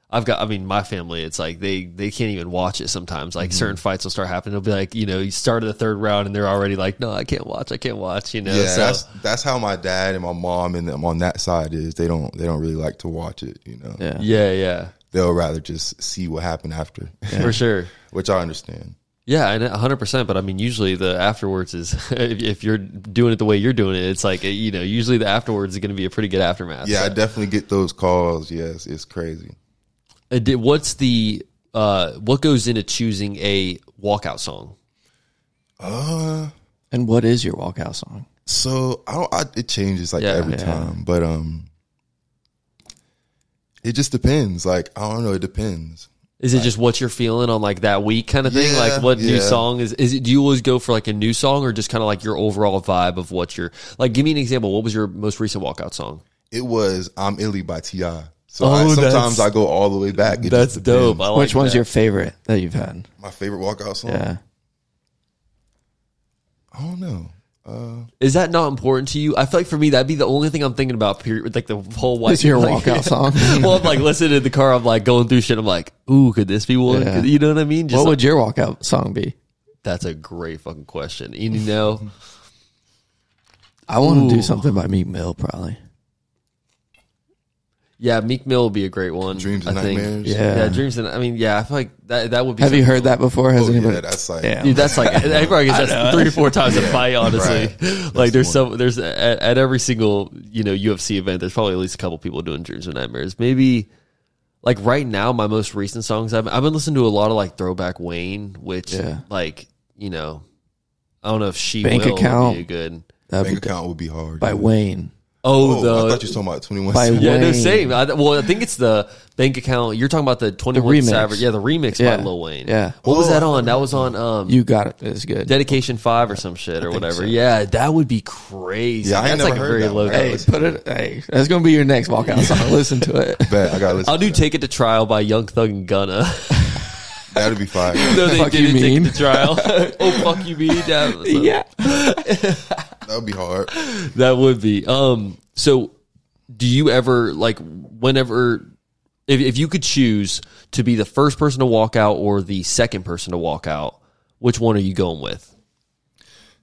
I've got, I mean, my family, it's like they they can't even watch it sometimes. Like Mm-hmm. certain fights will start happening. It'll be like, you know, you started the third round and they're already like, no, I can't watch, I can't watch. You know, Yeah, so that's that's how my dad and my mom and them on that side is. They don't they don't really like to watch it. You know, Yeah. yeah, yeah, they'll rather just see what happened after, for sure. <laughs> which I understand. Yeah, and hundred percent. But I mean, usually the afterwards is <laughs> if, if you're doing it the way you're doing it, it's like you know, usually the afterwards is going to be a pretty good aftermath. Yeah, I definitely get those calls. Yes, it's crazy. Uh, did- What's the uh, what goes into choosing a walkout song? Uh, And what is your walkout song? so I don't. I, it changes like Yeah. every Yeah. time, but um, it just depends. Like I don't know. It depends. Is it just what you're feeling on like that week kind of thing? Yeah, like what new song is? Is it? Do you always go for like a new song or just kind of like your overall vibe of what you're like? Give me an example. What was your most recent walkout song? It was "I'm Illy" by Ti. So Oh, I, sometimes I go all the way back. It That's dope. I like Which one's that. your favorite that you've had? My favorite walkout song. Yeah. I don't know. Uh, Is that not important to you? I feel like for me that'd be the only thing I'm thinking about. Period. Like the whole white. It's your like- walkout <laughs> song. well, I'm like listening in the car. I'm like going through shit. I'm like, ooh, could this be one? Yeah. You know what I mean? Just what like- would your walkout song be? that's a great fucking question. And you know, I want to do something by Meek Mill, probably. Yeah, Meek Mill would be a great one. Dreams I and think. nightmares. Yeah. Yeah, dreams and I mean, yeah, I feel like that that would be. Have you something- heard that before? Has Oh, anybody? yeah, that's like Yeah. Dude, that's like <laughs> everybody gets that's three or four times a fight. Honestly, right. like there's some there's at, at every single you know UFC event, there's probably at least a couple people doing dreams and nightmares. Maybe like right now, my most recent songs I've I've been listening to a lot of like throwback Wayne, which Yeah. like you know, I don't know if she Bank will would account. be a good. That'd bank be account would be hard. by dude. Wayne. Oh, Oh, the I thought you were talking about Twenty One. By yeah, no, Wayne. same. I, well, I think it's the bank account. You're talking about the Twenty One remix. Savage. Yeah, the remix Yeah. by Lil Wayne. Yeah. What was Oh, that I on? That was on um, You got it. It's good. Dedication Five or some shit or whatever. so. Yeah, that would be crazy. Yeah, I ain't That's never like a heard very that low. one. Hey, listen put it. Hey, that's gonna be your next walkout song. <laughs> Listen to it. Bet I got. I'll do "Take It to Trial" by Young Thug and Gunna. <laughs> That'd be fine. <laughs> no, they Fuck didn't you take mean? it to trial. <laughs> <laughs> oh fuck you, mean? Yeah, so- yeah. that would be hard. that would be. Um, so do you ever like whenever if if you could choose to be the first person to walk out or the second person to walk out, which one are you going with?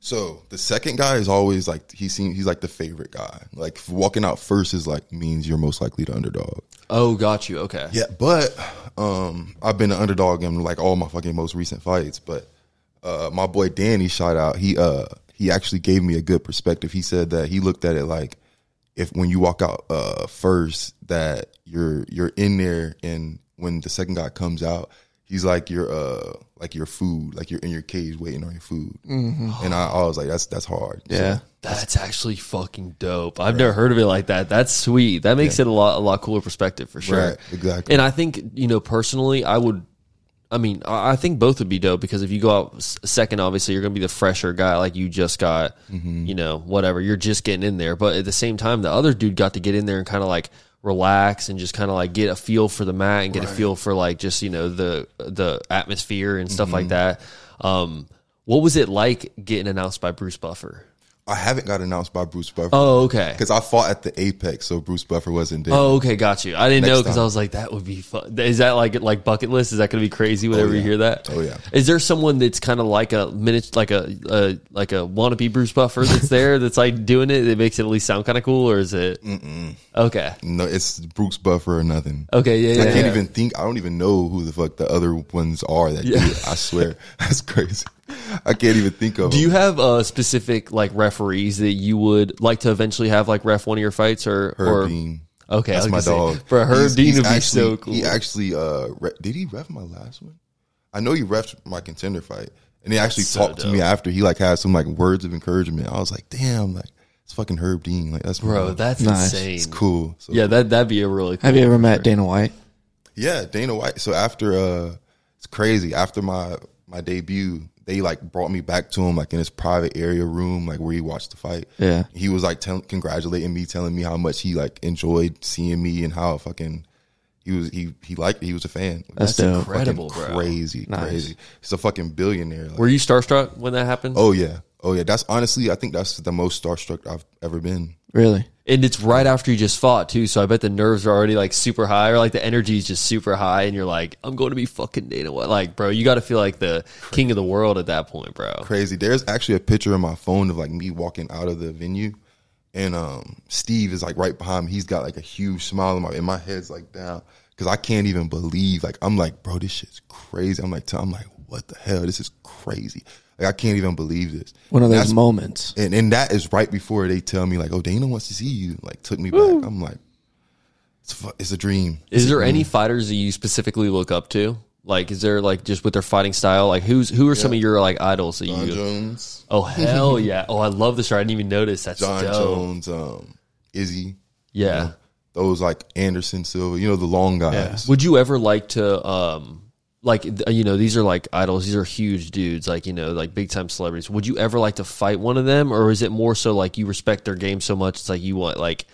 So the second guy is always like he seems he's like the favorite guy. Like walking out first is like means you're most likely the underdog. Oh, got you. Okay. Yeah, but um, I've been an underdog in like all my fucking most recent fights. But uh, my boy Danny shot out. He uh he actually gave me a good perspective. He said that he looked at it like if when you walk out uh first that you're you're in there and when the second guy comes out he's like your uh like your food like you're in your cage waiting on your food and I, I was like that's that's hard Yeah. That's actually fucking dope. I've never heard of it like that. That's sweet. That makes it a lot a lot cooler perspective for sure. Right, exactly. And I think you know personally, I would. I mean, I I think both would be dope because if you go out second, obviously you're going to be the fresher guy, like you just got, Mm-hmm. you know, whatever. You're just getting in there, but at the same time, the other dude got to get in there and kind of like relax and just kind of like get a feel for the mat and get a feel for like just you know the the atmosphere and stuff Mm-hmm. like that. Um, what was it like getting announced by Bruce Buffer? I haven't got announced by Bruce Buffer Oh, okay. because I fought at the Apex so Bruce Buffer wasn't there Oh, okay, got you. I didn't know because. I was like, that would be fun. Is that like like bucket list? Is that going to be crazy whenever oh, you yeah. hear that? Oh, yeah. Is there someone that's kind of like a minute, like a, a like a wannabe Bruce Buffer that's there <laughs> that's like doing it? That makes it at least sound kind of cool, or is it? Okay, no it's Bruce Buffer or nothing okay, yeah, yeah. I can't yeah. even think. I don't even know who the fuck the other ones are that Yeah. do it. I swear, <laughs> that's crazy. I can't even think of. Do you have uh, specific like referees that you would like to eventually have like ref one of your fights or Herb or Dean? okay? That's my gonna say, dog. For Herb He's- Dean he's would be actually, so cool. He actually, uh, re- did he ref my last one? I know he refed my contender fight, and he actually so talked to me after. He like had some like words of encouragement. I was like, damn, like it's fucking Herb Dean. Like that's Bro, dog. that's Nice. insane. it's cool. So, Yeah, that that'd be a really cool Have you ever met Dana White? Yeah, Dana White. So after uh it's crazy. After my my debut, they like brought me back to him like in his private area room, like where he watched the fight. Yeah. He was like tell, congratulating me, telling me how much he like enjoyed seeing me and how fucking he was he he liked it. He was a fan. That's Fucking dope. Incredible, bro. Crazy, Nice. crazy. He's a fucking billionaire. Like, Were you starstruck when that happened? oh yeah. Oh yeah, that's honestly, I think that's the most starstruck I've ever been. Really? And it's right after you just fought too, so I bet the nerves are already like super high, or like the energy is just super high, and you're like, I'm going to be fucking Dana White. Like, bro, you got to feel like the king of the world at that point, bro. Crazy. There's actually a picture on my phone of like me walking out of the venue, and um, Steve is like right behind me. He's got like a huge smile in my, and my head's like down because I can't even believe. Like I'm like, bro, this shit's crazy. I'm like, I'm like, what the hell? This is crazy. Like I can't even believe this. One of And those that's- moments. and and that is right before they tell me like, oh, Dana wants to see you. Like took me back. I'm like, it's fu- it's a dream. Is there any fighters that you specifically look up to? Like, is there like just with their fighting style? Like, who's who are some of your like idols that Jon you? Jones, Oh hell <laughs> yeah! Oh, I love this. I didn't even notice. That's Jon dope. Jones, um, Izzy. Yeah. Those like Anderson Silva, you know, the long guys. Would you ever like to, um, like you know, these are like idols. These are huge dudes, like you know, like big time celebrities. Would you ever like to fight one of them, or is it more so like you respect their game so much? It's like you want like.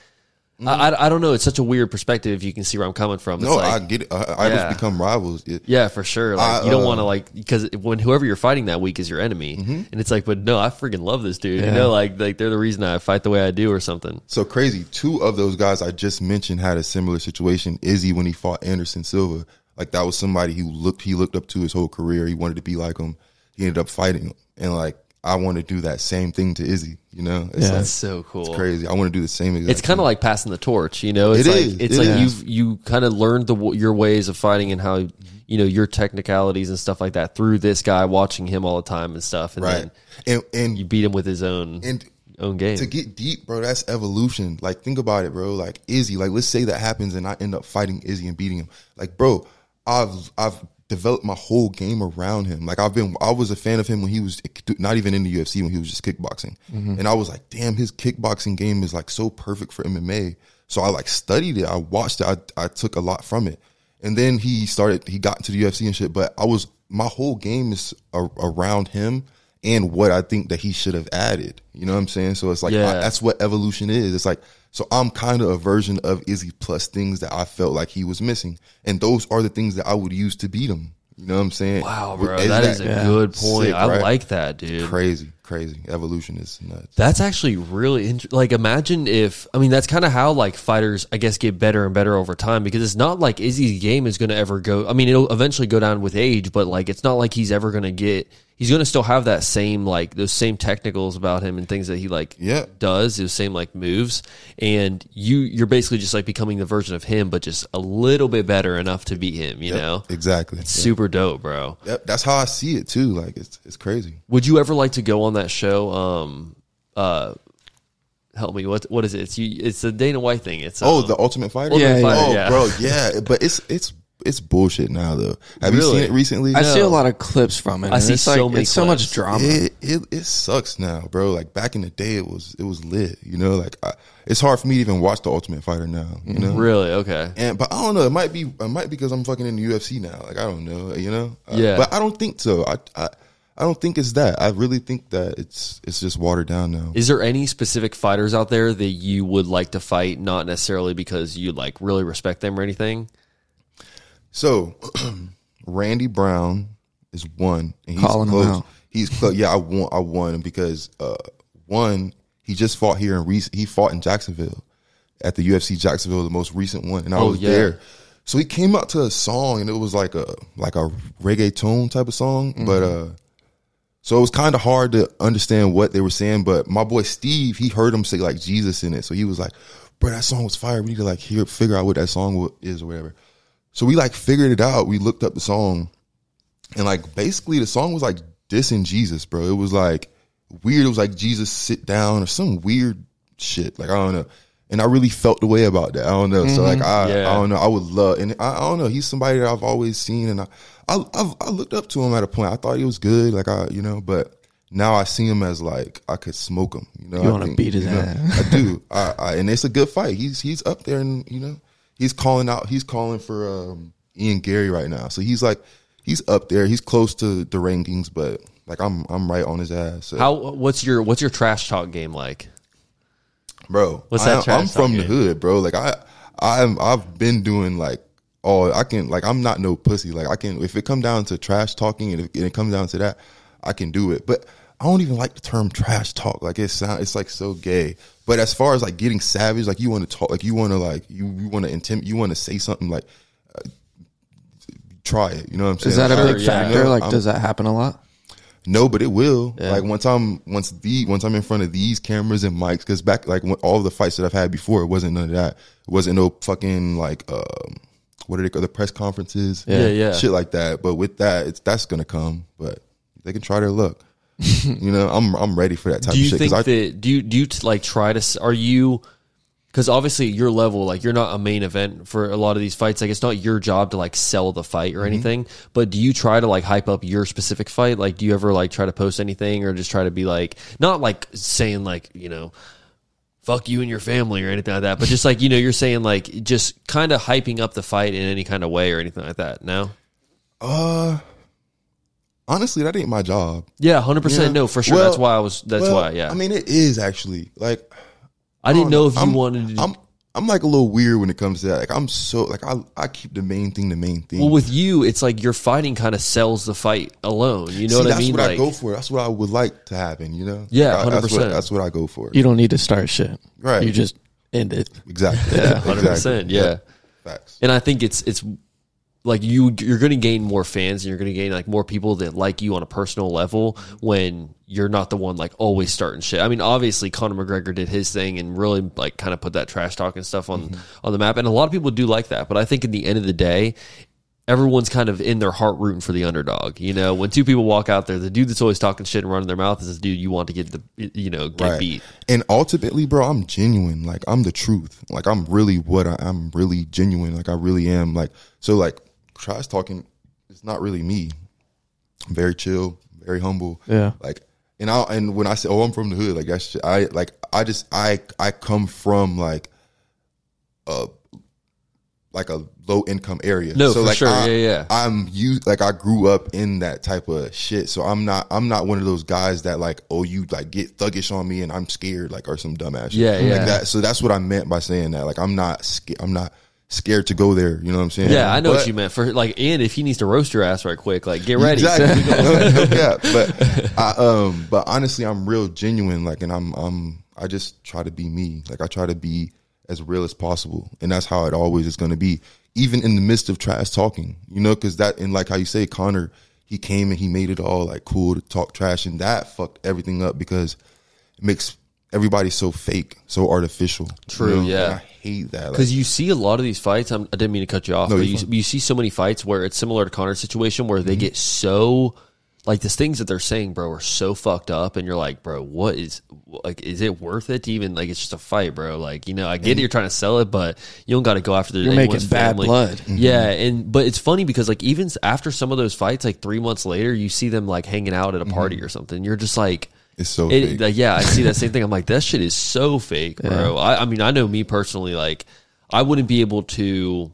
I, I, I don't know. It's such a weird perspective. If you can see where I'm coming from. It's No, like, I get it. I, idols Yeah. become rivals. It, Yeah, for sure. Like I, you don't uh, want to like because when whoever you're fighting that week is your enemy, Mm-hmm. and it's like, but no, I freaking love this dude. You know, like like they're the reason I fight the way I do or something. So crazy. Two of those guys I just mentioned had a similar situation. Izzy when he fought Anderson Silva, like that was somebody who looked he looked up to his whole career. He wanted to be like him. He ended up fighting him, and like I want to do that same thing to Izzy. You know, it's Yeah. like, That's so cool. it's crazy. I want to do the same. Exact It's kind of like passing the torch, you know. It's It like is. it's It like is. you've you kind of learned the your ways of fighting and how you know your technicalities and stuff like that through this guy watching him all the time and stuff, and right. then And and you beat him with his own and own game. to get deep, bro, that's evolution. Like, think about it, bro. Like Izzy, like let's say that happens and I end up fighting Izzy and beating him. Like, bro, I've I've developed my whole game around him. Like I've been I was a fan of him when he was not even in the UFC when he was just kickboxing. Mm-hmm. And I was like, damn, his kickboxing game is like so perfect for MMA. So I like studied it. I watched it. I I took a lot from it. And then he started he got into the UFC and shit, but I was my whole game is a, around him and what I think that he should have added. You know what I'm saying? So it's like Yeah. I, that's what evolution is. It's like so I'm kind of a version of Izzy plus things that I felt like he was missing, and those are the things that I would use to beat him. You know what I'm saying? wow, bro, Isn't that is a yeah. good point. sick, I right? like that, dude. crazy, crazy. Evolution is nuts. That's actually really int- like imagine if I mean that's kind of how like fighters I guess get better and better over time because it's not like Izzy's game is going to ever go I mean it'll eventually go down with age but like it's not like he's ever going to get he's going to still have that same like those same technicals about him and things that he like Yeah. does those same like moves and you you're basically just like becoming the version of him but just a little bit better enough to beat him you know Exactly. super dope bro Yep, that's how I see it too. Like it's it's crazy. would you ever like to go on that show? Um, uh, help me. What what is it? It's you. It's the Dana White thing. It's Oh, um, the Ultimate Fighter. Ultimate Yeah, Fighter, oh, yeah. bro, yeah. But it's it's it's bullshit now though. Have you Really? seen it recently? I see a lot of clips from it. I and see it's so like, many It's so much clips. drama. It, it it sucks now, bro. Like back in the day, it was it was lit. You know, like I, it's hard for me to even watch the Ultimate Fighter now. You know, really okay. and but I don't know. It might be it might be because I'm fucking in the UFC now. Like I don't know. You know. Uh, Yeah. but I don't think so. I I I don't think it's that. I really think that it's it's just watered down now. Is there any specific fighters out there that you would like to fight? Not necessarily because you like really respect them or anything. So, <clears throat> Randy Brown is one, and he's Calling him close. out. He's close. Yeah, I won. I won him because uh, one, he just fought here in recent. He fought in Jacksonville at the UFC Jacksonville, the most recent one, and I Oh, was yeah. there. So he came out to a song, and it was like a like a reggae reggaeton type of song, Mm-hmm. but uh. So it was kind of hard to understand what they were saying, but my boy Steve, he heard him say like Jesus in it, so he was like, "Bro, that song was fire. We need to like hear, figure out what that song is or whatever." So we like figured it out. We looked up the song, and like basically the song was like dissing Jesus, bro. It was like weird. It was like Jesus sit down or some weird shit. Like I don't know. And I really felt the way about that. I don't know. So like mm-hmm. I, Yeah. I don't know. I would love, and I, I don't know. He's somebody that I've always seen, and I, I, I've, I looked up to him at a point. I thought he was good. Like I, you know, but now I see him as like I could smoke him. You know, You I wanna beat his you know, ass. I do. <laughs> I, I, and it's a good fight. He's he's up there, and you know, he's calling out. He's calling for um, Ian Garry right now. So he's like, he's up there. He's close to the rankings, but like I'm I'm right on his ass. So, How? What's your What's your trash talk game like? bro? What's I, that trash I'm from the hood, bro. Like I I'm I've been doing like. Oh, I can like I'm not no pussy. Like I can if it come down to trash talking and if and it comes down to that, I can do it. But I don't even like the term trash talk. Like it sound, it's like so gay. But as far as like getting savage, like you want to talk, like you want to like you you want to intimidate, you want to say something like, uh, try it. You know what I'm saying? Is that a big it. yeah. factor? You know, like, I'm- does that happen a lot? no, but it will. Yeah. Like once I'm once the once I'm in front of these cameras and mics, because back like when, all the fights that I've had before, it wasn't none of that. It wasn't no fucking like um, what are they called? The press conferences, Yeah, yeah. shit like that. But with that, it's that's gonna come. But they can try their luck. <laughs> you know, I'm I'm ready for that type do you of shit. think I, that do you do you t- like try to s- are you because obviously your level like you're not a main event for a lot of these fights like it's not your job to like sell the fight Mm-hmm. or anything but do you try to like hype up your specific fight like do you ever like try to post anything or just try to be like not like saying like you know fuck you and your family or anything like that but just like you know you're saying like just kind of hyping up the fight in any kind of way or anything like that no uh, honestly, that ain't my job. yeah 100% no for sure Well- that's why i was that's Well, why yeah I mean, it is actually like i didn't know if you I'm, wanted to I'm I'm like a little weird when it comes to that. Like I'm so like I I keep the main thing the main thing. Well, with you, it's like your fighting kind of sells the fight alone. You know See, what I that's mean? what like, I go for. That's what I would like to happen. You know? Yeah, that's what- 100%. That's what I go for. You don't need to start shit. Right. You just end it. Exactly. Yeah, <laughs> hundred percent, Exactly. yeah. Facts. And I think it's it's like you you're going to gain more fans and you're going to gain like more people that like you on a personal level when you're not the one like always starting shit. I mean, obviously Conor McGregor did his thing and really like kind of put that trash talk and stuff on mm-hmm. on the map, and a lot of people do like that. But I think in the end of the day. Everyone's kind of in their heart rooting for the underdog. You know, when two people walk out there, the dude that's always talking shit and running their mouth is this dude you want to get the, you know, get Right. beat. And ultimately, bro, I'm genuine. Like I'm the truth. Like I'm really what I, I'm really genuine. Like I really am. Like so, like trash talking is not really me. I'm very chill, very humble. Yeah. Like and I and when I say, oh, I'm from the hood, like that's shit, I like I just I I come from like a like a low income area. No, so for like sure. I, Yeah, yeah. I'm used like I grew up in that type of shit. So I'm not I'm not one of those guys that like, oh, you like get thuggish on me and I'm scared like or some dumbass. shit. Yeah, yeah. Like that. So that's what I meant by saying that. Like I'm not scared. I'm not scared to go there. You know what I'm saying? Yeah, I know But- what you meant. For like, and if he needs to roast your ass right quick, like get ready. Exactly. <laughs> <laughs> no cap. But I, um, but honestly, I'm real genuine. Like, and I'm, I'm, I just try to be me. Like, I try to be as real as possible, and that's how it always is going to be, even in the midst of trash talking. You know, because that, and like how you say, Conor, he came and he made it all like cool to talk trash, and that fucked everything up because it makes everybody so fake, so artificial. you True, know? yeah. And I hate that. Like, Because you see a lot of these fights. I'm, I didn't mean to cut you off, No, but you're you, see so many fights where it's similar to Conor's situation where Mm-hmm. they get so like these things that they're saying, bro, are so fucked up, and you're like, bro, what is like? Is it worth it to even like? It's just a fight, bro. Like you know, I get it, you're trying to sell it, but you don't got to go after the You're making bad family. blood. Mm-hmm. Yeah, and but it's funny because like even after some of those fights, like three months later, you see them like hanging out at a party or something. You're just like. It's so It, fake. like, yeah, I see that same thing. I'm like, that shit is so fake, bro. I, I mean, I know me personally, like, I wouldn't be able to,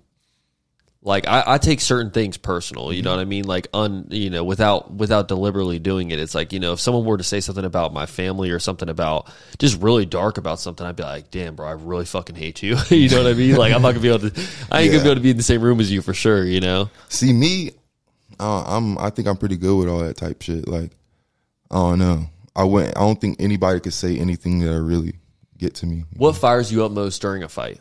like, I, I take certain things personal. You know what I mean? Like, un, you know, without without deliberately doing it. It's like, you know, if someone were to say something about my family or something about just really dark about something, I'd be like, damn, bro, I really fucking hate you. <laughs> you know what I mean? Like, I'm not gonna be able to. I ain't Yeah. gonna be able to be in the same room as you for sure. You know? See me, uh, I'm. I think I'm pretty good with all that type shit. Like, I don't know. I went. I don't think anybody could say anything that really get to me. What fires you up most during a fight?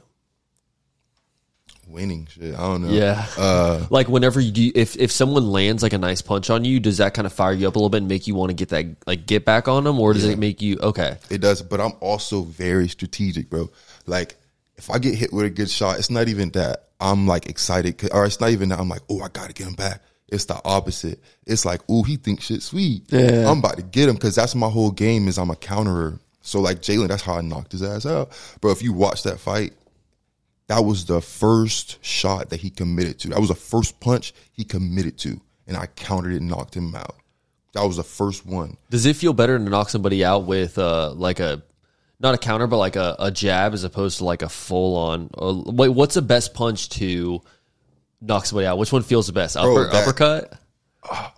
Winning shit. I don't know. Yeah. Uh, <laughs> like whenever you do, if if someone lands like a nice punch on you, does that kind of fire you up a little bit and make you want to get that like get back on them, or does it make you okay? it does, but I'm also very strategic, bro. Like, if I get hit with a good shot, it's not even that I'm like excited, or it's not even that I'm like, oh, I gotta get him back. It's the opposite. It's like, oh, he thinks shit sweet. Yeah. I'm about to get him because that's my whole game. Is I'm a counterer. So like Jalen, that's how I knocked his ass out, bro. If you watch that fight, that was the first shot that he committed to. That was the first punch he committed to, and I countered it and knocked him out. That was the first one. Does it feel better to knock somebody out with uh like a not a counter but like a, a jab as opposed to like a full on? Uh, wait, what's the best punch to knock somebody out? Which one feels the best? Upper, that- uppercut?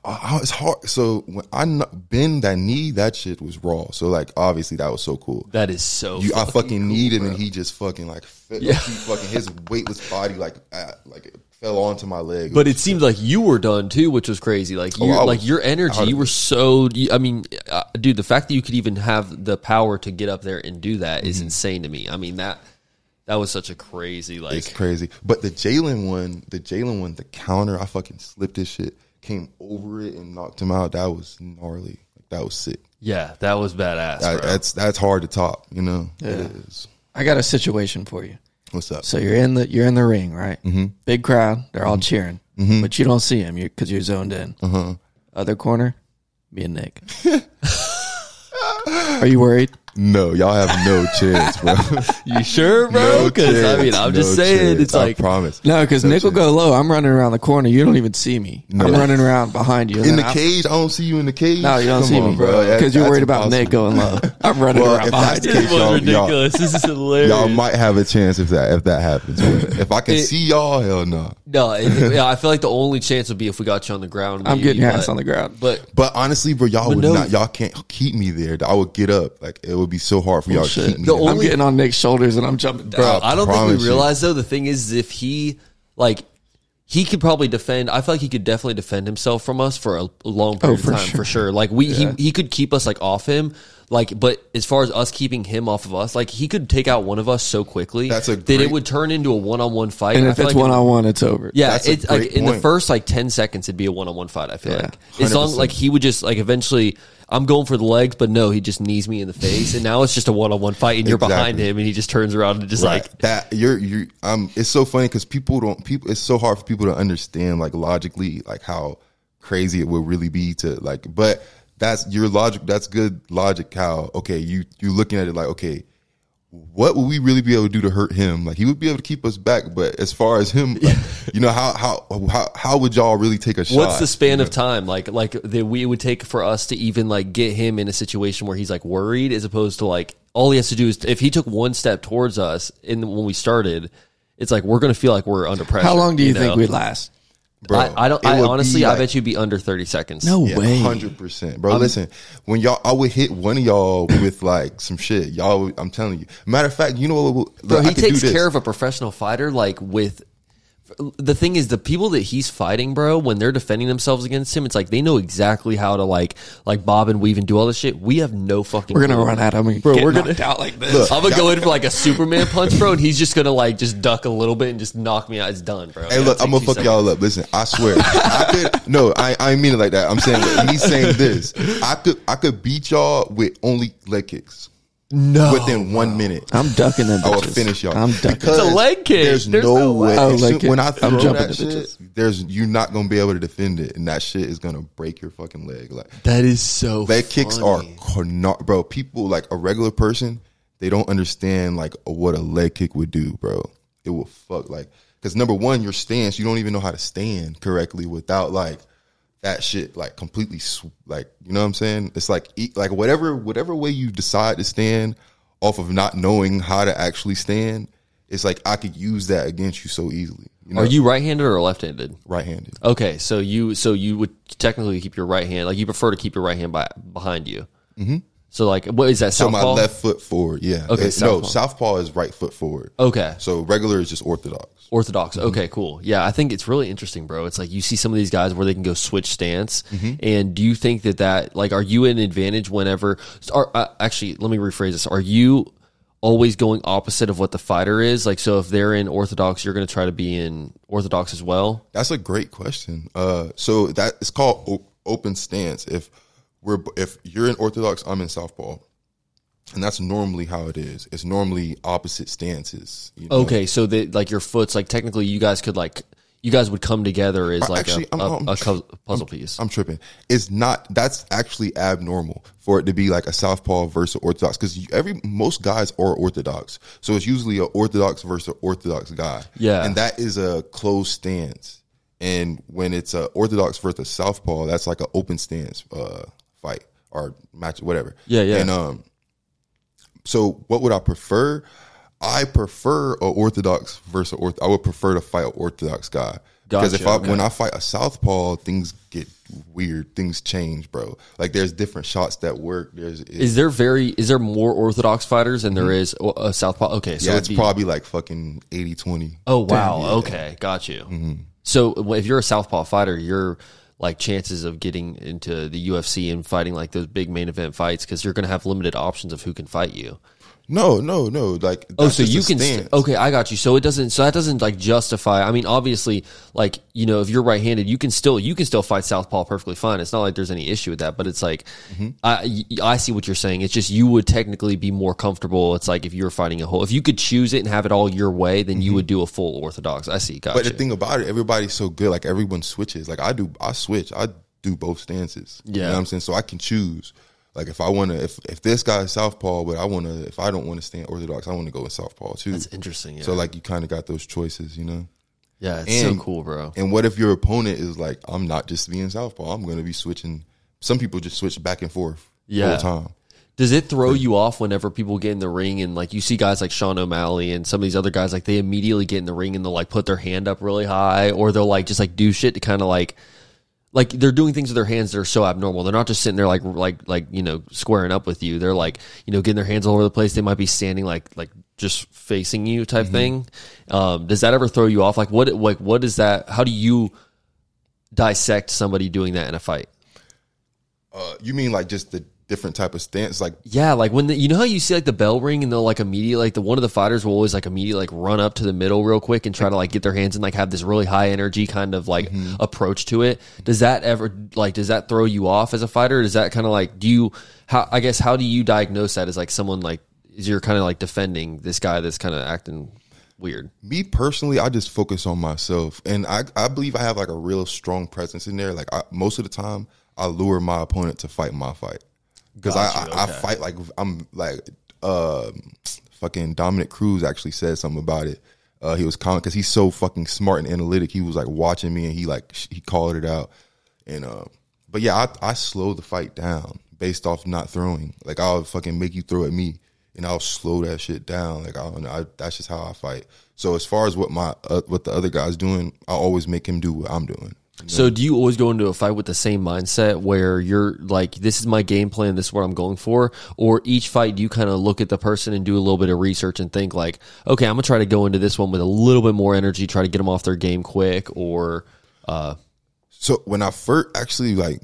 uh, it's hard. So when I kn- bend that knee, that shit was raw. So like obviously that was so cool. That is so. You, I fucking need him, bro. and he just fucking like fit, Yeah. like, he fucking his weightless body like uh, like fell onto my leg. But it seemed like you were done too, which was crazy. Like you, Oh, like was- your energy, you were so. You, I mean, uh, dude, the fact that you could even have the power to get up there and do that is Mm-hmm. insane to me. I mean that that was such a crazy like. It's crazy. But the Jalen one, the Jalen one, the counter, I fucking slipped this shit, came over it and knocked him out. That was gnarly. Like, that was sick. yeah, that was badass. That- bro. that's that's hard to top. You know. It is. I got a situation for you. What's up? So you're in the you're in the ring, right? Mm-hmm. Big crowd, they're all cheering, Mm-hmm. but you don't see him because you're zoned in. Uh-huh. Other corner, me and Nick. <laughs> Are you worried? No, y'all have no chance, bro. <laughs> you sure, bro? Because I mean, I'm just saying, chance. it's like I promise. No, because Nick will go low. I'm running around the corner. You don't even see me. I'm running around behind you. In the I- cage, I don't see you in the cage. No, you don't Come see on, me, bro. Because you're that's worried about. Nick going low. <laughs> I'm running Well, around if behind that's you. the this case, was y'all- ridiculous. This is hilarious. Y'all might have a chance if that if that happens. <laughs> If I can It- see y'all, hell no. no, it, yeah, I feel like the only chance would be if we got you on the ground. I'm getting your ass on the ground. But But honestly, bro, y'all would not. Y'all can't keep me there. I would get up. Like it would be so hard for oh, y'all to keep me. The there. only- I'm getting on Nick's shoulders and I'm jumping down. Bro, I I don't think promise we you. realize though. The thing is, if he like, he could probably defend. I feel like he could definitely defend himself from us for a, a long oh, period Oh, for of time, sure. for sure. Like we, he, he could keep us like off him. Like, but as far as us keeping him off of us, like he could take out one of us so quickly That's a that it great- would turn into a one on one fight. and I if feel it's like one on one, it's over. yeah, That's a it's like great in the point. first like ten seconds, it'd be a one on one fight. I feel Yeah. like as long 100%. like he would just like eventually, I'm going for the legs, but no, he just knees me in the face, and now it's just a one on one fight, and you're behind Exactly. him, and he just turns around and just Right. like that you're you um it's so funny because people don't people it's so hard for people to understand like logically like how crazy it would really be to like but that's your logic that's good logic how okay you you looking at it like okay what would we really be able to do to hurt him like he would be able to keep us back but as far as him like, you know how how how how would y'all really take a shot What's the span of time like like that we would take for us to even like get him in a situation where he's like worried as opposed to like all he has to do is if he took one step towards us in when we started, it's like we're gonna feel like we're under pressure. How long do you, think know? we last? Bro I, I don't. I honestly, be I bet you'd be under thirty seconds. No Yeah, way. hundred percent, bro. Listen, when y'all, I would hit one of y'all with like some shit. Y'all, I'm telling you. Matter of fact, you know what? Look, bro. I He could takes care of a professional fighter like with. The thing is, the people that he's fighting, bro, when they're defending themselves against him, it's like they know exactly how to like like bob and weave and do all this shit. We have no fucking. We're gonna clue. run at him and Bro, get we're gonna- out like <laughs> this. Look, I'm gonna go in for like a <laughs> Superman punch, bro, and he's just gonna like just duck a little bit and just knock me out. It's done, bro. Hey, look, I'm gonna fuck y'all up. Listen, I swear, <laughs> I could. No, I, I mean it like that. I'm saying he's saying this. I could, I could beat y'all with only leg kicks No, within one minute. I'm ducking them. I will bitches. finill y'all. I'm ducking. Because It's a leg kick. There's, There's no, no way. way. Oh, soon- when I I'm jumping that to shit, there's you're not gonna be able to defend it, and that shit is gonna break your fucking leg. Like that is so. leg kicks are funny. carna- bro. People like a regular person, they don't understand like what a leg kick would do, bro. It will fuck like because number one, your stance, you don't even know how to stand correctly without like that shit like completely sw- like you know what I'm saying. It's like like whatever whatever way you decide to stand off of not knowing how to actually stand. It's like I could use that against you so easily. You know, Are you right-handed or left-handed? right-handed? Okay, so you so you would technically keep your right hand like you prefer to keep your right hand by, behind you. Mm-hmm. So like what is that? So my southpaw? left foot forward, yeah. Okay, Uh, no, southpaw. southpaw is right foot forward. Okay, So regular is just orthodox. orthodox. Mm-hmm. Okay, cool. Yeah, I think it's really interesting, bro. It's like you see some of these guys where they can go switch stance, Mm-hmm. and do you think that that like are you an advantage whenever? Are, uh, actually, let me rephrase this. Are you always going opposite of what the fighter is? Like, so if they're in orthodox, you're going to try to be in orthodox as well. That's a great question. Uh, so that it's called op- open stance. If we're if you're in orthodox, I'm in southpaw, and that's normally how it is. It's normally opposite stances. You know? Okay, so that like your foot's like technically you guys could like you guys would come together as like actually, a, I'm- a, I'm a cu- puzzle piece. I'm tripping. It's not. That's actually abnormal for it to be like a southpaw versus orthodox because every most guys are orthodox. So it's usually a orthodox versus orthodox guy. Yeah. and that is a closed stance. And when it's a orthodox versus a southpaw, that's like an open stance uh, fight or match, whatever. Yeah, yeah. And um, so what would I prefer? I prefer a orthodox versus orth. I would prefer to fight an orthodox guy Because if I okay. when I fight a southpaw, things get weird. Things change, bro. Like there's different shots that work. There's Is there very is there more orthodox fighters than there is a southpaw? Okay, so yeah, it's be- probably like fucking 80-20. Oh wow. Okay, got you. Mm-hmm. So if you're a southpaw fighter, you're like chances of getting into the UFC and fighting like those big main event fights because you're going to have limited options of who can fight you. No, no, no. Like Oh, so you a can. St- okay, I got you. So it doesn't. So that doesn't like justify. I mean, obviously, like you know, if you're right-handed, you can still you can still fight southpaw perfectly fine. It's not like there's any issue with that. But it's like, Mm-hmm. I I see what you're saying. It's just you would technically be more comfortable. It's like if you're fighting a whole. If you could choose it and have it all your way, then you would do a full orthodox. I see. Got Mm-hmm. But you. the thing about it, everybody's so good. Like everyone switches. Like I do, I switch. I do both stances. you Yeah. know what I'm saying. So I can choose. Like if I want to, if if this guy is southpaw, but I want to, if I don't want to stand orthodox, I want to go with southpaw too. That's interesting. Yeah. So like you kind of got those choices, you know. yeah, it's so and- cool, bro. And what if your opponent is like, I'm not just being southpaw. I'm going to be switching. Some people just switch back and forth Yeah. the time. Does it throw you off whenever people get in the ring and like you see guys like Sean O'Malley and some of these other guys like they immediately get in the ring and they'll like put their hand up really high or they'll like just like do shit to kind of like like they're doing things with their hands that are so abnormal. They're not just sitting there like like like you know squaring up with you. They're like you know getting their hands all over the place. They might be standing like like just facing you type thing. Um, does that ever throw you off? Like what like what is that? How do you dissect somebody doing that in a fight? Uh, you mean like just the different type of stance? Like Yeah, like when the, you know how you see like the bell ring and they'll like immediately like the one of the fighters will always like immediately like run up to the middle real quick and try to like get their hands and like have this really high energy kind of like mm-hmm. approach to it. Does that ever like does that throw you off as a fighter? Does that kind of like do you how I guess how do you diagnose that as like someone like is you're kind of like defending this guy that's kind of acting weird? me personally, I just focus on myself, and I I believe I have like a real strong presence in there. Like I, most of the time, I lure my opponent to fight my fight because I, I I okay. fight like I'm like um fucking Dominick Cruz actually said something about it. Uh, he was calling because he's so fucking smart and analytic. He was like watching me and he like sh- he called it out. And uh, but yeah, I I slow the fight down based off not throwing. Like I'll fucking make you throw at me, and I'll slow that shit down. Like I don't know, I, that's just how I fight. So as far as what my uh, what the other guy's doing, I always make him do what I'm doing. So do you always go into a fight with the same mindset where you're like, this is my game plan, this is what I'm going for? Or each fight do you kind of look at the person and do a little bit of research and think like, okay, I'm gonna try to go into this one with a little bit more energy, try to get them off their game quick, or uh, So when I first actually like,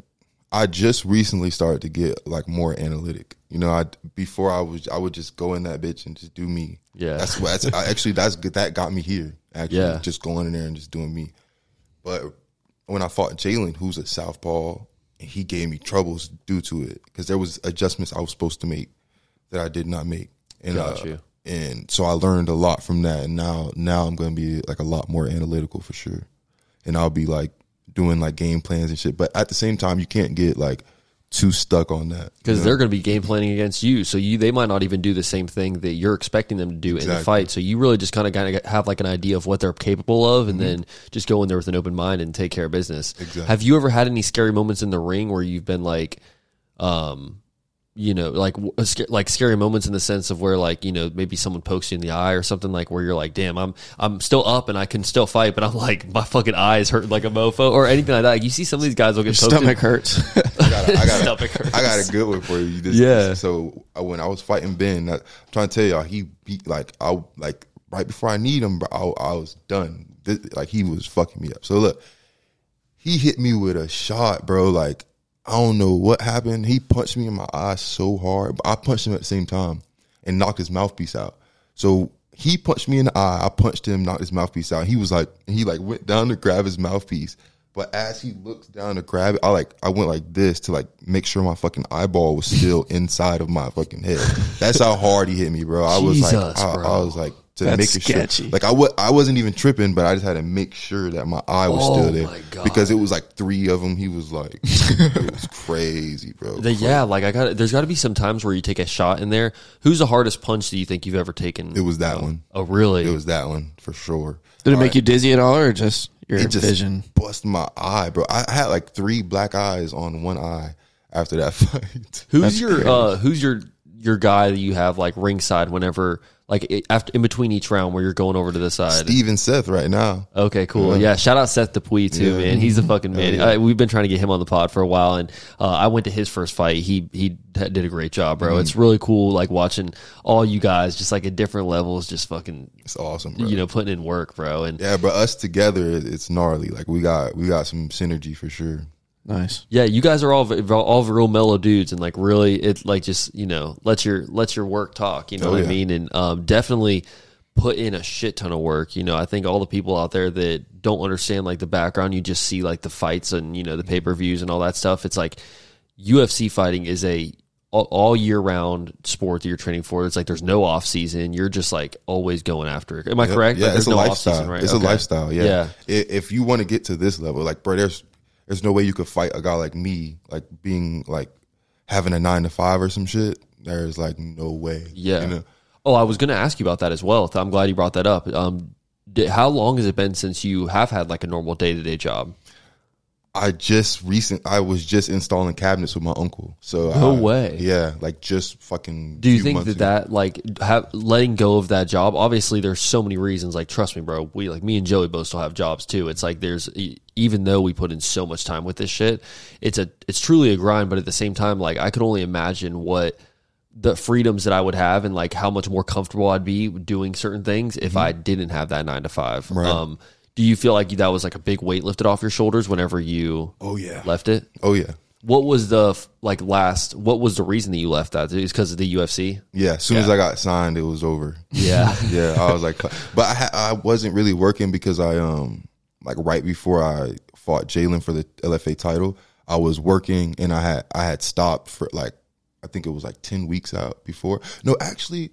I just recently started to get like more analytic. You know, I before I was I would just go in that bitch and just do me. Yeah. that's what that's, I, actually that's good. That got me here. Actually, Yeah. just going in there and just doing me. But when I fought Jalen, who's a southpaw, and he gave me troubles due to it because there was adjustments I was supposed to make that I did not make. And uh, and so I learned a lot from that. And now now I'm going to be like a lot more analytical for sure. And I'll be like doing like game plans and shit. But at the same time, you can't get like too stuck on that because they're going to be game planning against you, so you they might not even do the same thing that you're expecting them to do in the fight. So you really just kind of kind of have like an idea of what they're capable of, and then just go in there with an open mind and take care of business. Mm-hmm. Exactly. Have you ever had any scary moments in the ring where you've been like, um, you know, like w- a sca- like scary moments in the sense of where like you know maybe someone pokes you in the eye or something like where you're like, damn, I'm I'm still up and I can still fight, but I'm like my fucking eyes hurt like a mofo or anything like that. Like, you see some of these guys will get poked in- Stomach hurts. <laughs> I got, a, I, got Stomach a, got a good one for you. This, Yeah. So uh, when I was fighting Ben, I, I'm trying to tell y'all, he beat like I like right before I need him, bro. I, I was done. This, like he was fucking me up. So look, he hit me with a shot, bro. Like I don't know what happened. He punched me in my eye so hard, but I punched him at the same time and knocked his mouthpiece out. So he punched me in the eye. I punched him, knocked his mouthpiece out. He was like, he like went down to grab his mouthpiece, but as he looks down to grab it, I like I went like this to like make sure my fucking eyeball was still <laughs> inside of my fucking head. That's how hard he hit me, bro. I was like, I, bro. I was like to That's make sketchy. sure, like I wa- I wasn't even tripping, but I just had to make sure that my eye was Oh still there my God. because it was like three of them. He was like, <laughs> it was crazy, bro. The, yeah, like I got. There's got to be some times where you take a shot in there. Who's the hardest punch do you think you've ever taken? It was that oh, one. Oh, really? It was that one for sure. Did it make you dizzy at all, or just your It just vision? bust my eye, bro. I had like three black eyes on one eye after that <laughs> fight. who's your uh, Who's your your guy that you have like ringside whenever like it, after in between each round where you're going over to the side? Steve and Seth right now. Okay, cool. Yeah, shout out Seth Dupuis too, man. He's a fucking man. I, we've been trying to get him on the pod for a while, and uh, I went to his first fight. He he did a great job, bro. It's really cool, like watching all you guys just like at different levels, just fucking It's awesome, bro. you know putting in work, bro. And Yeah, but us together, it's gnarly. Like we got we got some synergy for sure. Nice. Yeah, you guys are all all real mellow dudes, and like really, it like just you know let your let your work talk. You know Oh, what I mean? And um, definitely put in a shit ton of work. You know, I think all the people out there that don't understand like the background, you just see like the fights and you know the pay per views and all that stuff. It's like UFC fighting is a all, all year round sport that you're training for. It's like there's no off season. You're just like always going after it. Am I correct? Yeah, Like, it's a no lifestyle. off-season, right? It's Okay. a lifestyle. Yeah. Yeah. If you want to get to this level, like bro, there's there's no way you could fight a guy like me, like being like having a nine to five or some shit. There's like no way. Yeah. You know? Oh, I was going to ask you about that as well. I'm glad you brought that up. Um, di- how long has it been since you have had like a normal day to day job? I just recent. I was just installing cabinets with my uncle. So No I- way. Yeah, like just fucking. Do you think that ago. that like have, letting go of that job? Obviously, there's so many reasons. Like, trust me, bro. We like me and Joey both still have jobs too. It's like there's even though we put in so much time with this shit, it's a it's truly a grind. But at the same time, like I could only imagine what the freedoms that I would have and like how much more comfortable I'd be doing certain things if I didn't have that nine to five. Mm-hmm. Right. Um, do you feel like that was like a big weight lifted off your shoulders whenever you Oh yeah. left it? Oh yeah. What was the like last? What was the reason that you left that? Is because of the UFC? Yeah. As soon as I got signed, it was over. Yeah. <laughs> yeah, I was like, but I ha- I wasn't really working because I um like right before I fought Jalen for the LFA title, I was working and I had I had stopped for like I think it was like ten weeks out before. No, actually,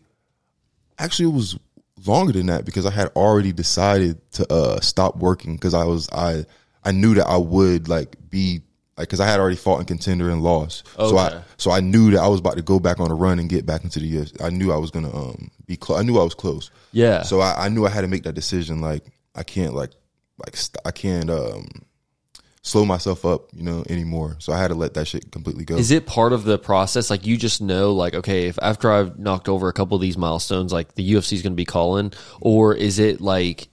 actually it was longer than that because I had already decided to uh stop working because I was I I knew that I would like be like because I had already fought in contender and lost, so I so I knew that I was about to go back on a run and get back into the UFC. I knew I was gonna um be close. I knew I was close. Yeah. So I, I knew I had to make that decision. Like I can't like like st- I can't um slow myself up, you know, anymore. So I had to let that shit completely go. Is it part of the process? Like you just know, like okay, if after I've knocked over a couple of these milestones, like the UFC is going to be calling, or is it like,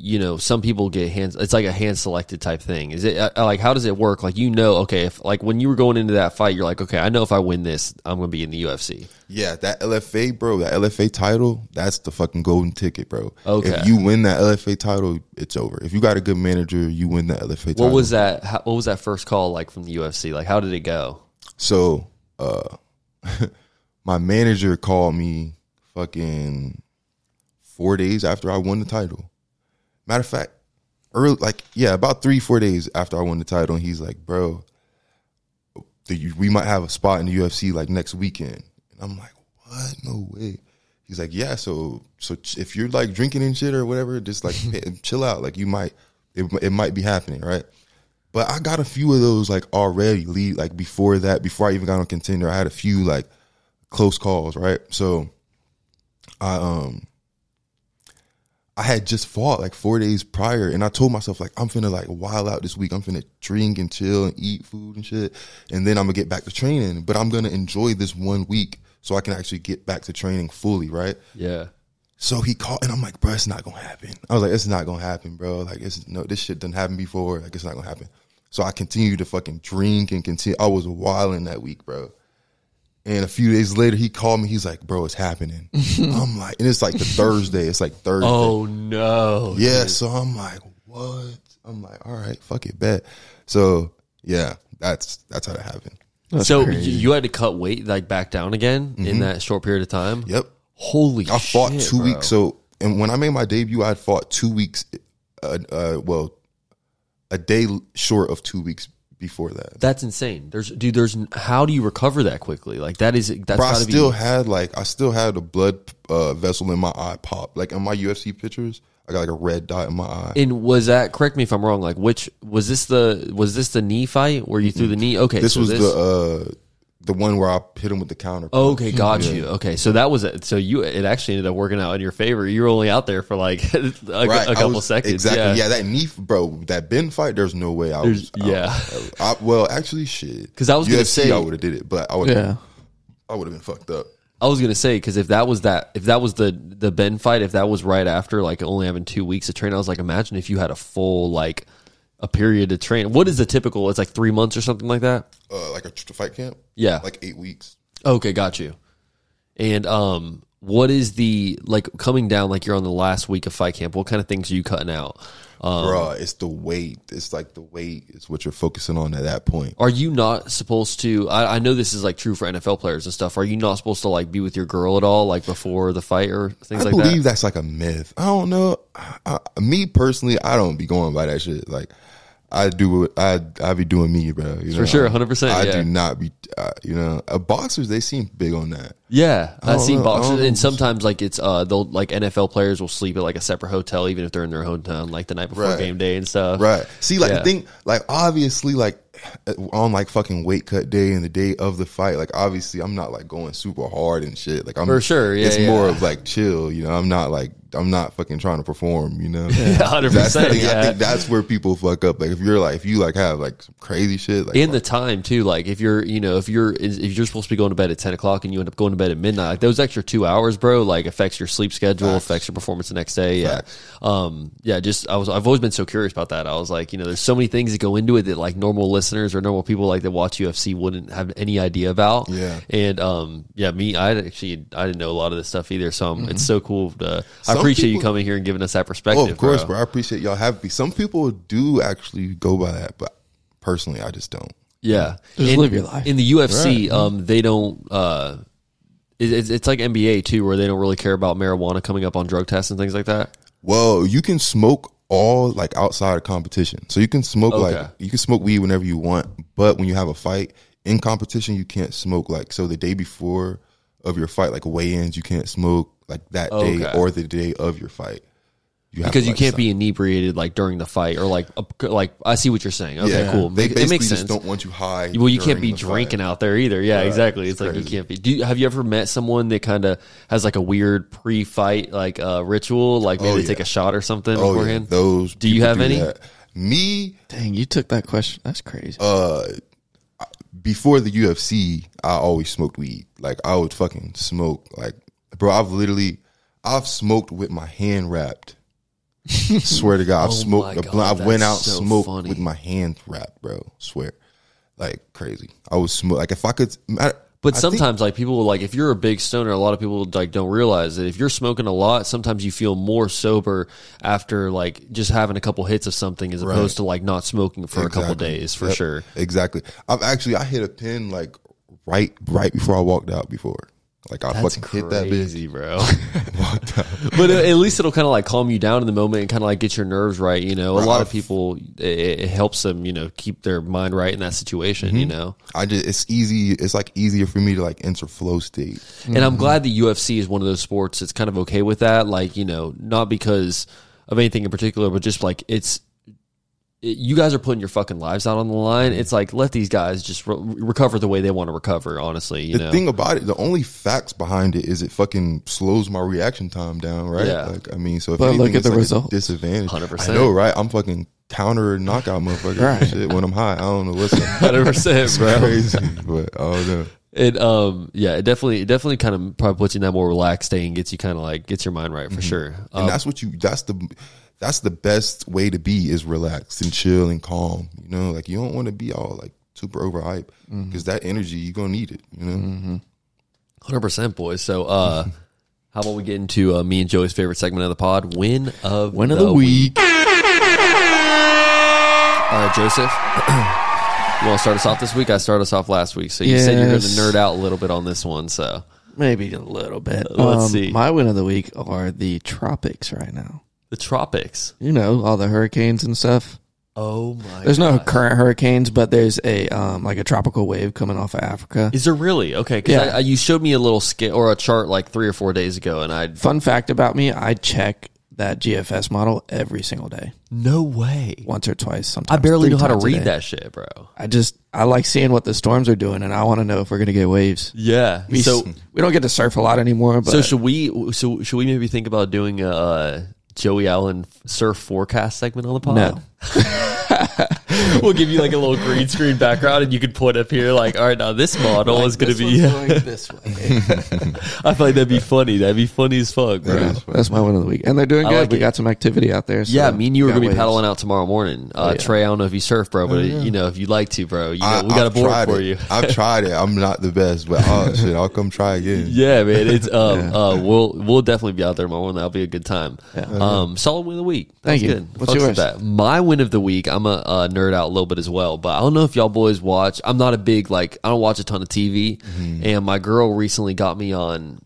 you know, some people get hands? It's like a hand selected type thing. Is it uh, like how does it work? Like you know, okay, if like when you were going into that fight, you're like, okay, I know if I win this, I'm to be in the UFC. yeah, that LFA, bro, that LFA title, that's the fucking golden ticket, bro. Okay. If you win that LFA title, it's over. If you got a good manager, you win that LFA title. What was that? How, what was that first call like from the UFC? Like how did it go? So, uh, <laughs> my manager called me fucking four days after I won the title. Matter of fact, early, like, yeah, about three, four days after I won the title, and he's like, bro, the, we might have a spot in the UFC like next weekend. And I'm like, what? No way. He's like, yeah, so, so ch- if you're like drinking and shit or whatever, just like <laughs> chill out. Like, you might, it, it might be happening, right? But I got a few of those like already lead like before that, before I even got on contender, I had a few like close calls, right? So I um I had just fought like four days prior and I told myself like I'm finna like wild out this week. I'm finna drink and chill and eat food and shit. And then I'm gonna get back to training. But I'm gonna enjoy this one week so I can actually get back to training fully, right? Yeah. So he called, and I'm like, bro, it's not gonna happen. I was like, it's not gonna happen, bro. Like, it's no, this shit didn't happen before. Like, it's not gonna happen. So I continued to fucking drink and continue. I was wilding that week, bro. And a few days later, he called me. He's like, bro, it's happening. <laughs> I'm like, and it's like the Thursday. It's like Thursday. Oh no. yeah. So I'm like, what? I'm like, all right, fuck it, bet. So yeah, that's that's how that happened. so you, you had to cut weight like back down again in that short period of time. Yep. Holy I fought shit, two bro. weeks. So, and when I made my debut, I had fought two weeks. Uh, uh, well, a day short of two weeks before that. That's insane. There's dude. There's how do you recover that quickly? Like that is that's Bro, I still be. had like I still had a blood uh, vessel in my eye pop. Like in my UFC pictures, I got like a red dot in my eye. And was that correct me if I'm wrong? Like which was this the was this the knee fight where you threw the knee? Okay, this so was this, the uh, the one where I hit him with the counter. Okay, hmm. got you. Okay, so that was it. So you it actually ended up working out in your favor. You were only out there for like <laughs> a, Right, a I couple was- seconds. Exactly. Yeah, Yeah. that knee, bro. That Ben fight. There's no way I was. There's- yeah. I, I, well, actually, shit. Because I was gonna UFC, say- I would have did it, but I would. Yeah. I would have been fucked up. I was gonna say because if that was that, if that was the the Ben fight, if that was right after like only having two weeks to train, I was like, imagine if you had a full like a period to train. What is the typical? It's like three months or something like that. Uh, like a fight camp. Yeah. like eight weeks. Okay, got you. And um, what is the like coming down? Like you're on the last week of fight camp. What kind of things are you cutting out? Um, Bruh, it's the weight. It's like the weight is what you're focusing on at that point. Are you not supposed to? I, I know this is like true for NFL players and stuff. Are you not supposed to like be with your girl at all, like before the fight or things I like that? I believe that's like a myth. I don't know. I, me personally, I don't be going by that shit. Like, I do. I I be doing me, bro. You know? For sure, 100%, I yeah. do not be. Uh, you know, uh, boxers they seem big on that. Yeah, I've seen know. Boxers, and sometimes like it's uh they'll like NFL players will sleep at like a separate hotel even if they're in their hometown like the night before Right. game day and stuff. Right. See, like Yeah. the thing, like obviously, like on like fucking weight cut day and the day of the fight, like obviously, I'm not like going super hard and shit. Like I'm For sure, yeah, It's yeah. more of like chill. You know, I'm not like I'm not fucking trying to perform. You know, <laughs> hundred the percent. thing. I think that's where people fuck up. Like if you're like if you like have like some crazy shit, like and the time too. Like if you're you know if you're if you're supposed to be going to bed at ten o'clock and you end up going to bed at midnight, like those extra two hours, bro, like affects your sleep schedule, Facts. affects your performance the next day. Yeah, um, yeah. Just I was I've always been so curious about that. I was like, you know, there's so many things that go into it that like normal listeners or normal people like that watch UFC wouldn't have any idea about. Yeah. and um, yeah, me, I actually I didn't know a lot of this stuff either. So um, it's so cool. To, I Some appreciate you coming here and giving us that perspective. oh, of course, bro. bro. I appreciate y'all having me. Some people do actually go by that, but personally, I just don't. Yeah, Just In- live your life. In the UFC, um, they don't. Uh, it's, it's like NBA too, where they don't really care about marijuana coming up on drug tests and things like that. Well, you can smoke all like outside of competition. So you can smoke Okay. like you can smoke weed whenever you want, but when you have a fight in competition, you can't smoke like so the day before of your fight, like weigh-ins, you can't smoke like that day or the day of your fight. You have Because you can't stop. be inebriated like during the fight or like uh, like I see what you're saying. Okay, Yeah. cool. They basically it makes just sense. don't want you high. well, you can't be the fight. drinking out there either. Yeah, exactly. It's, It's like you can't be. Do you, have you ever met someone that kind of has like a weird pre-fight like uh, ritual, like maybe Oh, yeah. take a shot or something Oh beforehand? yeah, those. Do you people have any? that. Me, Dang, you took that question. That's crazy. uh, before the UFC, I always smoked weed. Like I would fucking smoke. Like, bro, I've literally, I've smoked with my hand wrapped. <laughs> Swear to God, I've Oh smoked. God. I went out so smoked funny. with my hands wrapped, bro. Swear, like crazy. I was smoke. Like if I could, I, But I think- sometimes, like people, will, like if you're a big stoner, a lot of people like don't realize that if you're smoking a lot, sometimes you feel more sober after like just having a couple hits of something, as opposed to like not smoking for a couple Exactly. days for Yep, sure. Exactly. I've actually I hit a pin like right right before I walked out. Before, like I That's fucking hit that bitch. crazy, bro. <laughs> Walked out. <laughs> but at least it'll kind of like calm you down in the moment and kind of like get your nerves right. You know, a Right. lot of people it, it helps them, you know, keep their mind right in that situation. Mm-hmm. You know. I just it's easy. It's like easier for me to like enter flow state. And I'm glad the UFC is one of those sports that's kind of okay with that. Like, you know, not because of anything in particular, but just like it's, it, you guys are putting your fucking lives out on the line. It's like, let these guys just re- recover the way they want to recover, honestly, you The know? thing about it, the only facts behind it is it fucking slows my reaction time down, right? Yeah. Like I mean, so if But anything, look at it's the like a results. disadvantage. 100%. I know, right? I'm fucking counter knockout motherfucker Right. shit when I'm high. I don't know what's up. <laughs> 100%, bro. crazy, but I don't know. It, um, yeah, it definitely, it definitely kind of probably puts you in that more relaxed state and gets you kind of like, gets your mind right for sure. And Um, that's what you. That's the. That's the best way to be is relaxed and chill and calm. You know, like you don't want to be all like super overhyped because that energy you're gonna need it. You know. Hundred percent, boys. So, uh, how about we get into uh, me and Joey's favorite segment of the pod, win of Win of the week. All right, Joseph. you want to start us off this week? I started us off last week, so you said you're going to nerd out a little bit on this one. So, Maybe a little bit. Let's Um, see. My win of the week are the tropics right now. The tropics. You know, all the hurricanes and stuff. Oh my! There's no current hurricanes, but there's a um like a tropical wave coming off of Africa. Is there really okay? Because Yeah. I, I, you showed me a little skit or a chart like three or four days ago, and I Fun fact about me, I check that GFS model every single day, no way. once or twice. Sometimes I barely know how to read that shit, bro. I just I like seeing what the storms are doing, and I want to know if we're gonna get waves. Yeah. We, so, we don't get to surf a lot anymore, but so should we? So should we maybe think about doing a uh, Joey Allen surf forecast segment on the pod? no, <laughs> <laughs> we'll give you like a little green screen background, and you can put up here like, all right, now this model is going to be. <laughs> going this way. <laughs> I feel like that'd be funny. That'd be funny as fuck, bro. Yeah. That's my one of the week, and they're doing I good. like we it. got some activity out there. So Yeah, me and you are gonna be waves. paddling out tomorrow morning. Uh, Oh, yeah. Trey, I don't know if you surf, bro, but you know if you'd like to, bro, you know I- we got I've a board for it. you. I've tried it. I'm not the best, but oh shit, I'll come try again. Yeah, man, it's um, uh, we'll we'll definitely be out there tomorrow morning. That'll be a good time. Um, solid win of the week. Thank That's you. Good. What's Fucks with yours? That. My win of the week. I'm a uh, nerd out a little bit as well, but I don't know if y'all boys watch. I'm not a big like. I don't watch a ton of TV, Mm-hmm. and my girl recently got me on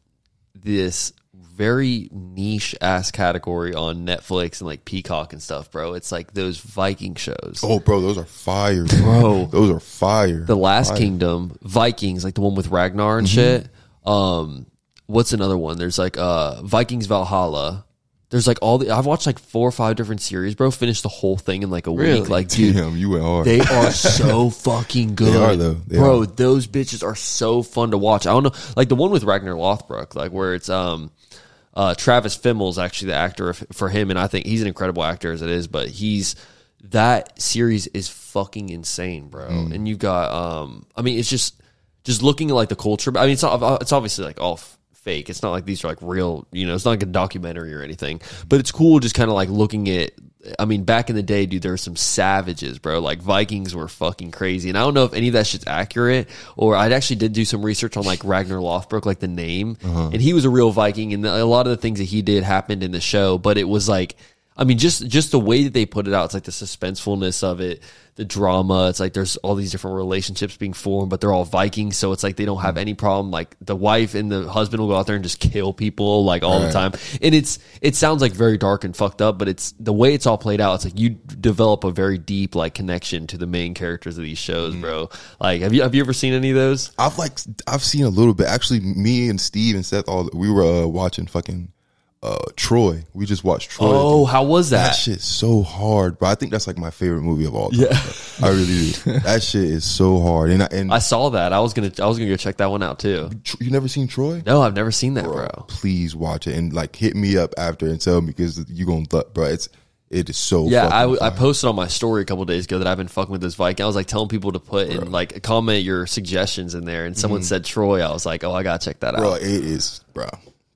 this very niche ass category on Netflix and like Peacock and stuff, bro. It's like those Viking shows. Oh, bro, those are fire, Bro. Those are fire. the Last Kingdom, Vikings, like the one with Ragnar and shit. Um, what's another one? There's like uh Vikings Valhalla. There's like all the I've watched like four or five different series, bro. Finished the whole thing in like a Really? week. Like, dude, Damn, you went hard. they are so <laughs> fucking good. They are, though. They bro. are. Those bitches are so fun to watch. I don't know, like the one with Ragnar Lothbrok, like where it's um, uh, Travis Fimmel's actually the actor for him, and I think he's an incredible actor as it is. But he's that series is fucking insane, bro. Mm. And you've got um, I mean, it's just just looking at like the culture. I mean, it's it's obviously like all fake. It's not like these are like real. You know, it's not like a documentary or anything. But it's cool just kind of like looking at. I mean, back in the day, dude, there were some savages, bro. Like Vikings were fucking crazy, and I don't know if any of that shit's accurate. Or I actually did do some research on like Ragnar Lothbrok, like the name, uh-huh. and he was a real Viking, and a lot of the things that he did happened in the show. But it was like I mean, just just the way that they put it out, it's like the suspensefulness of it, the drama. It's like there's all these different relationships being formed, but they're all Vikings, so it's like they don't have any problem. Like the wife and the husband will go out there and just kill people like all the Right. time, and it's it sounds like very dark and fucked up, but it's the way it's all played out. It's like you develop a very deep like connection to the main characters of these shows, bro. Like, have you have you ever seen any of those? I've like I've seen a little bit. Actually, me and Steve and Seth all we were uh, watching fucking uh Troy. We just watched Troy. Oh, how was that that? shit's so hard, but I think that's like my favorite movie of all time. Yeah, I really do. <laughs> That shit is so hard, and I, and I saw that. I was gonna I was gonna go check that one out too. You never seen Troy? No, I've never seen that, bro. Please watch it and like hit me up after and tell me because you gonna th- bro. It's it is so Yeah, I, I, w- I fire. posted on my story a couple days ago that I've been fucking with this Viking. I was like telling people to put in like comment your suggestions in there, and someone said Troy. I was like, oh, I gotta check that Mm-hmm. bro. out. It is bro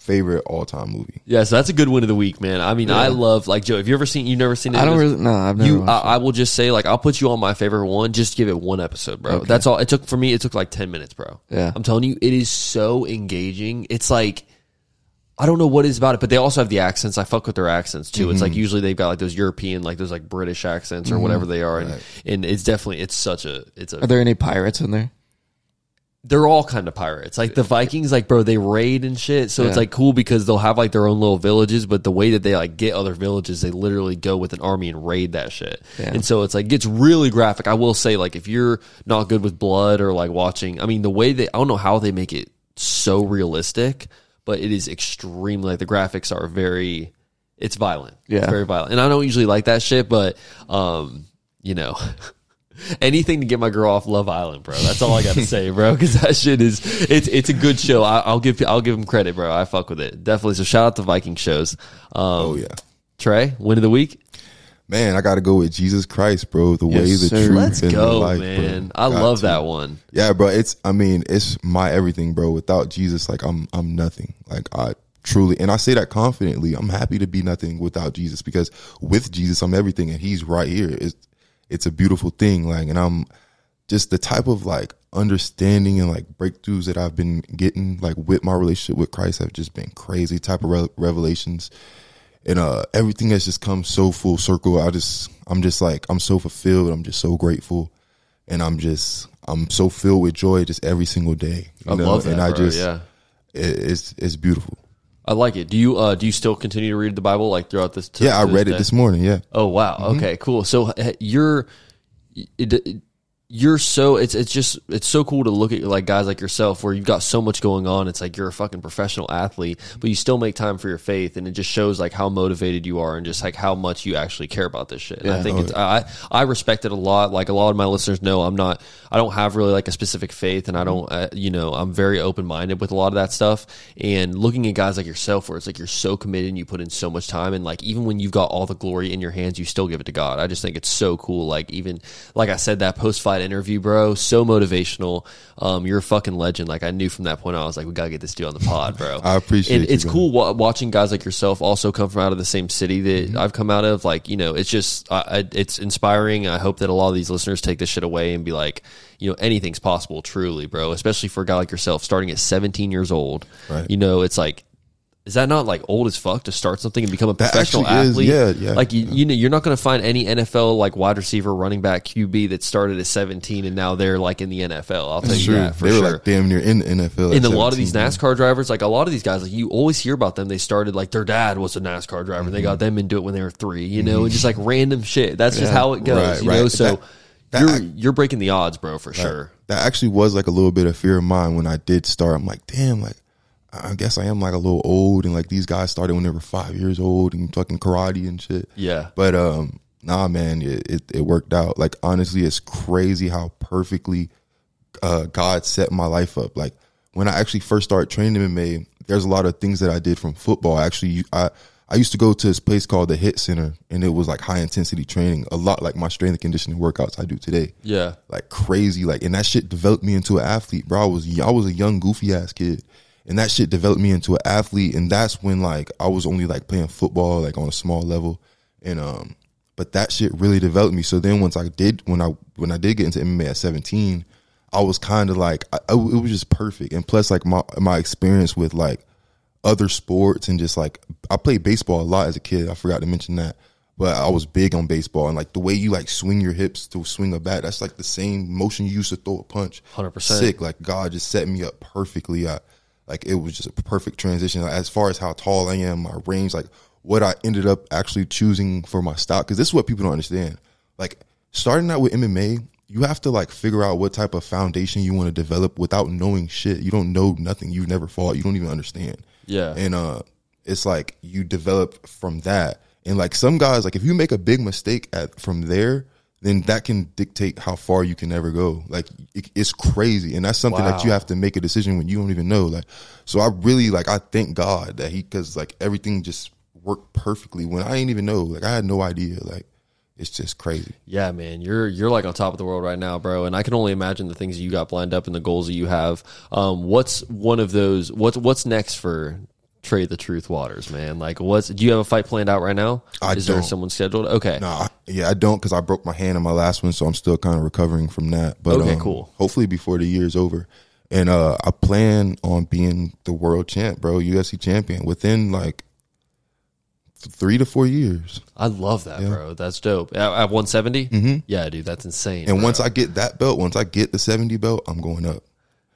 favorite all time movie. Yeah, so that's a good win of the week, man. I mean, I love like Joe. Have you ever seen? You never seen? It? I don't of this? really. No, I've never. You, I, I will just say, like, I'll put you on my favorite one. Just give it one episode, bro. That's all. It took for me. It took like ten minutes, bro. Yeah. I'm telling you, it is so engaging. It's like. I don't know what is about it, but they also have the accents. I fuck with their accents too. It's like Mm-hmm. usually they've got like those European, like those like British accents or whatever they are, and, and it's definitely it's such a it's a Are there any pirates in there? They're all kind of pirates. Like the Vikings, like bro, they raid and shit. So it's like cool because they'll have like their own little villages, but the way that they like get other villages, they literally go with an army and raid that shit. Yeah. And so it's like gets really graphic. I will say, like if you're not good with blood or like watching, I mean the way they, I don't know how they make it so realistic, but it is extremely like the graphics are very, it's violent. Yeah. it's very violent. And I don't usually like that shit, but um, you know. <laughs> anything to get my girl off Love Island, bro. That's all I got to say, bro. Because that shit is it's it's a good show. I, I'll give I'll give him credit, bro. I fuck with it definitely. So shout out to Viking shows. Um, Oh yeah, Trey, win of the week. man. I got to go with Jesus Christ, bro. The way, Yes, the sir. truth, Let's and the go, life, man. bro. I Got love to. that one. Yeah, bro. It's I mean, it's my everything, bro. Without Jesus, like I'm I'm nothing. Like I truly and I say that confidently. I'm happy to be nothing without Jesus because with Jesus I'm everything and he's right here. It's it's a beautiful thing. Like and I'm just the type of like understanding and like breakthroughs that I've been getting like with my relationship with Christ have just been crazy type of re- revelations and uh everything has just come so full circle i just i'm just like i'm so fulfilled i'm just so grateful and i'm just i'm so filled with joy just every single day you I know? love that, and i bro. just yeah. it, it's it's beautiful I like it. Do you uh do you still continue to read the Bible like throughout this? yeah i read it day? this morning yeah Oh wow. Okay. Cool. So uh, you're. It, it- you're so it's it's just it's so cool to look at like guys like yourself where you've got so much going on. It's like you're a fucking professional athlete but you still make time for your faith. And it just shows like how motivated you are and just like how much you actually care about this shit. And i think it's i i respect it a lot. Like a lot of my listeners know i'm not i don't have really like a specific faith and i don't uh, you know i'm very open-minded with a lot of that stuff. And looking at guys like yourself where it's like you're so committed and you put in so much time and like even when you've got all the glory in your hands you still give it to god. I just think it's so cool. Like even like i said that post-fight interview, bro. So motivational. Um, you're a fucking legend. Like I knew from that point on, I was like, we gotta get this dude on the pod, bro. <laughs> I appreciate And it's cool wa- watching guys like yourself also come from out of the same city that Mm-hmm. I've come out of. Like you know, it's just I, I, it's inspiring. I hope that a lot of these listeners take this shit away and be like, you know, anything's possible, truly, bro. Especially for a guy like yourself, starting at 17 years old. Right. You know, it's like. Is that not like old as fuck to start something and become a That professional actually is, athlete? yeah, yeah, Like you, you know, you're not going to find any NFL like wide receiver, running back, QB that started at 17 and now they're like in the NFL. I'll tell you True. that for they were sure. like damn near in the NFL. and a lot of these 17, NASCAR drivers, like a lot of these guys, like you always hear about them. They started like their dad was a NASCAR driver. and They mm-hmm. got them into it when they were three, you know, mm-hmm. and just like random shit. That's just how it goes, Right, you know. So That- that you're act- you're breaking the odds, bro, for sure. That actually was like a little bit of fear of mine when I did start. I'm like, damn, like I guess I am like a little old, and like these guys started when they were five years old and fucking karate and shit. Yeah. But um, nah, man, it, it it worked out. Like honestly, it's crazy how perfectly uh God set my life up. Like when I actually first started training MMA, there's a lot of things that I did from football. Actually, I I used to go to this place called the Hit Center, and it was like high intensity training, a lot like my strength and conditioning workouts I do today Yeah. like crazy. Like, and that shit developed me into an athlete, bro. I was I was a young goofy ass kid, and that shit developed me into an athlete. And that's when like I was only like playing football like on a small level, and um, but that shit really developed me. So then once I did when I when I did get into MMA at seventeen, I was kind of like I, I- it was just perfect. And plus like my my experience with like other sports and just like I played baseball a lot as a kid. I forgot to mention that. But I was big on baseball and like the way you like swing your hips to swing a bat, that's like the same motion you use to throw a punch. 100%. Sick. Like God just set me up perfectly. I, like it was just a perfect transition. As far as how tall I am, my range, like what I ended up actually choosing for my style. Cause this is what people don't understand. Like starting out with MMA, you have to like figure out what type of foundation you want to develop without knowing shit. You don't know nothing. You've never fought. You don't even understand. Yeah. And uh it's like you develop from that. And like some guys, like if you make a big mistake at from there, then that can dictate how far you can ever go. Like it, it's crazy, and that's something that you have to make a decision when you don't even know. Like, so I really like I thank God that he because like everything just worked perfectly when I didn't even know. Like I had no idea. Like it's just crazy. Yeah, man, you're you're like on top of the world right now, bro. And I can only imagine the things you got lined up and the goals that you have. Um, what's one of those? What's what's next for Trey the Truth Waters, man? Like, what's do you have a fight planned out right now? I Is there don't. someone scheduled? Okay, Nah, yeah, I don't because I broke my hand in my last one, so I'm still kind of recovering from that. But Okay, um, cool. Hopefully before the year's over, and uh, I plan on being the world champ, bro, UFC champion within like th- three to four years. I love that, bro. That's dope. At, at 170, mm-hmm. yeah, dude, that's insane. And bro. once I get that belt, once I get the 70 belt, I'm going up.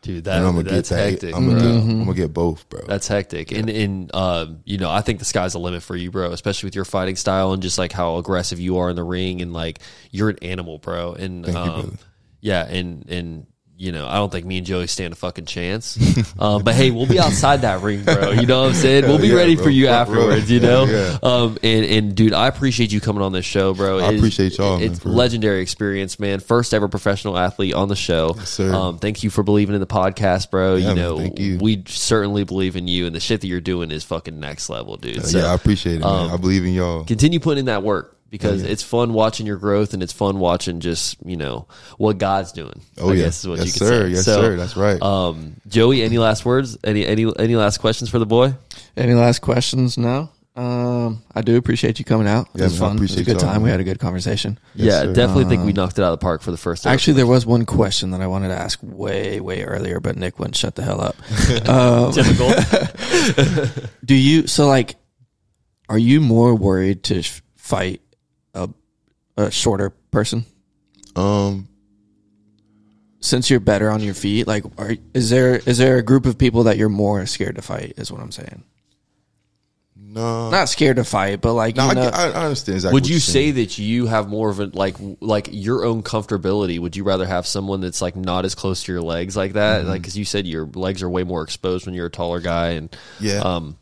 Dude, And I'm that gonna get that's that. hectic. I'm gonna, get, I'm gonna get both, bro. That's hectic. And and um, you know, I think the sky's the limit for you, bro, especially with your fighting style and just like how aggressive you are in the ring and like you're an animal, bro. And you, um brother. yeah, and and you know, I don't think me and Joey stand a fucking chance. <laughs> um, but hey, we'll be outside that ring, bro. You know what I'm saying? We'll be yeah, ready bro. for you row. afterwards, you know? <laughs> Yeah. Um and, and dude, I appreciate you coming on this show, bro. I is- appreciate y'all, man, It's real. legendary experience, man. First ever professional athlete on the show. sir. Um, thank you for believing in the podcast, bro. Yeah, you man, know, thank you. we certainly believe in you, and the shit that you're doing is fucking next level, dude. So yeah, I appreciate it, man. um, I believe in y'all. continue putting in that work because Yeah, yeah. it's fun watching your growth, and it's fun watching just you know what God's doing. Oh I yeah, is what yes you could sir, say. yes So, sir. That's right. Um, Joey, any last words? Any any any last questions for the boy? Any last questions? No. Um, I do appreciate you coming out. It Yeah, was fun. It was a good y'all, time. We had a good conversation. yeah, sir. definitely think we knocked it out of the park for the first. episode. Actually, there was one question that I wanted to ask way, way earlier, but Nick wouldn't shut the hell up. <laughs> um, typical. <laughs> do you? So, like, are you more worried to sh- fight a, a shorter person um, since you're better on your feet? Like, are is there is there a group of people that you're more scared to fight? Is what I'm saying. No, Not scared to fight, but like no, you I, know, I, I understand exactly. Would what you you're say saying. that you have more of a like like your own comfortability? Would you rather have someone that's like not as close to your legs like that? Mm-hmm. Like because you said your legs are way more exposed when you're a taller guy, and Yeah. um,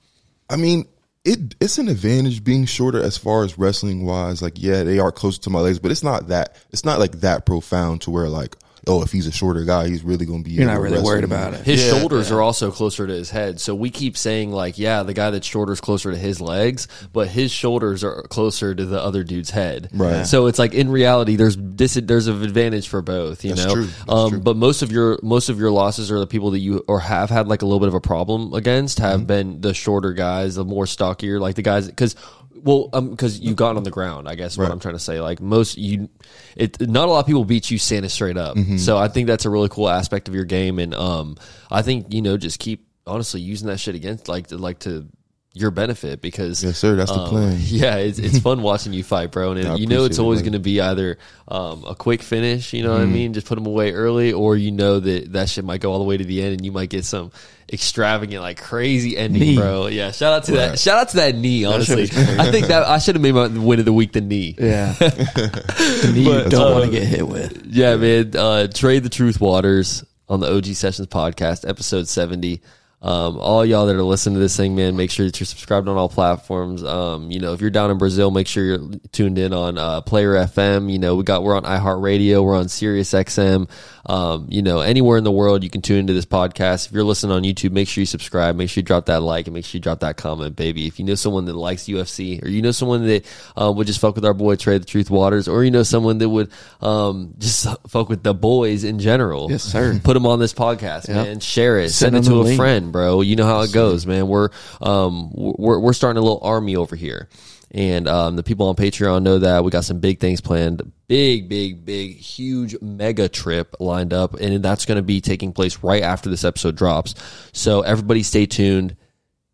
I mean, it it's an advantage being shorter as far as wrestling wise. Like, yeah, they are closer to my legs, but it's not that it's not like that profound to where like, oh, if he's a shorter guy, he's really going to be. You're able not really wrestle worried me. about it. his Yeah. shoulders are also closer to his head. So we keep saying like, yeah, the guy that's shorter is closer to his legs, but his shoulders are closer to the other dude's head. Right. So it's like in reality, there's dis- there's an advantage for both. You That's know. true. That's um, true. But most of your most of your losses are the people that you or have had like a little bit of a problem against Mm-hmm. have been the shorter guys, the more stockier, like the guys because. Well, um, because you got on the ground, I guess. What Right. I'm trying to say, like most you, it not a lot of people beat you standing straight up. Mm-hmm. So I think that's a really cool aspect of your game, and um, I think you know just keep honestly using that shit against like to, like to your benefit because Yes, sir. That's the um, plan. <laughs> <laughs> Yeah, it's it's fun watching you fight, bro, and I you know it's appreciate it, always going to be either um, a quick finish, you know Mm-hmm. what I mean, just put them away early, or you know that that shit might go all the way to the end, and you might get some extravagant, like crazy ending, Knee. bro. Yeah, shout out to that. Shout out to that knee. Honestly, shit was crazy. I think that I should have made my win of the week the knee. yeah, <laughs> the knee you don't uh, want to get hit with. Yeah, man. Uh, Trey the Truth Waters on the OG Sessions podcast, episode 70. Um, all y'all that are listening to this thing, man, make sure that you're subscribed on all platforms. Um, you know, if you're down in Brazil, make sure you're tuned in on uh, Player FM. You know, we got we're on iHeartRadio, we're on Sirius XM. Um, you know, anywhere in the world you can tune into this podcast. If you're listening on YouTube, make sure you subscribe, make sure you drop that like, and make sure you drop that comment, baby. If you know someone that likes UFC, or you know someone that um, would just fuck with our boy Trey the Truth Waters, or you know someone that would um, just fuck with the boys in general, Yes, sir. Put them on this podcast, Yep. man. Share it, Send send it to a link. friend, bro. You know how it goes, man. We're um we're we're starting a little army over here. And um, the people on Patreon know that we got some big things planned. Big, big, big, huge mega trip lined up. And that's going to be taking place right after this episode drops. So everybody stay tuned.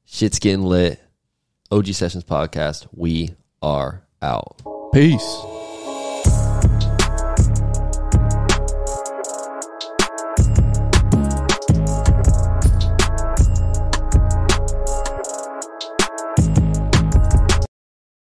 Shit's getting lit. OG Sessions Podcast. We are out. Peace.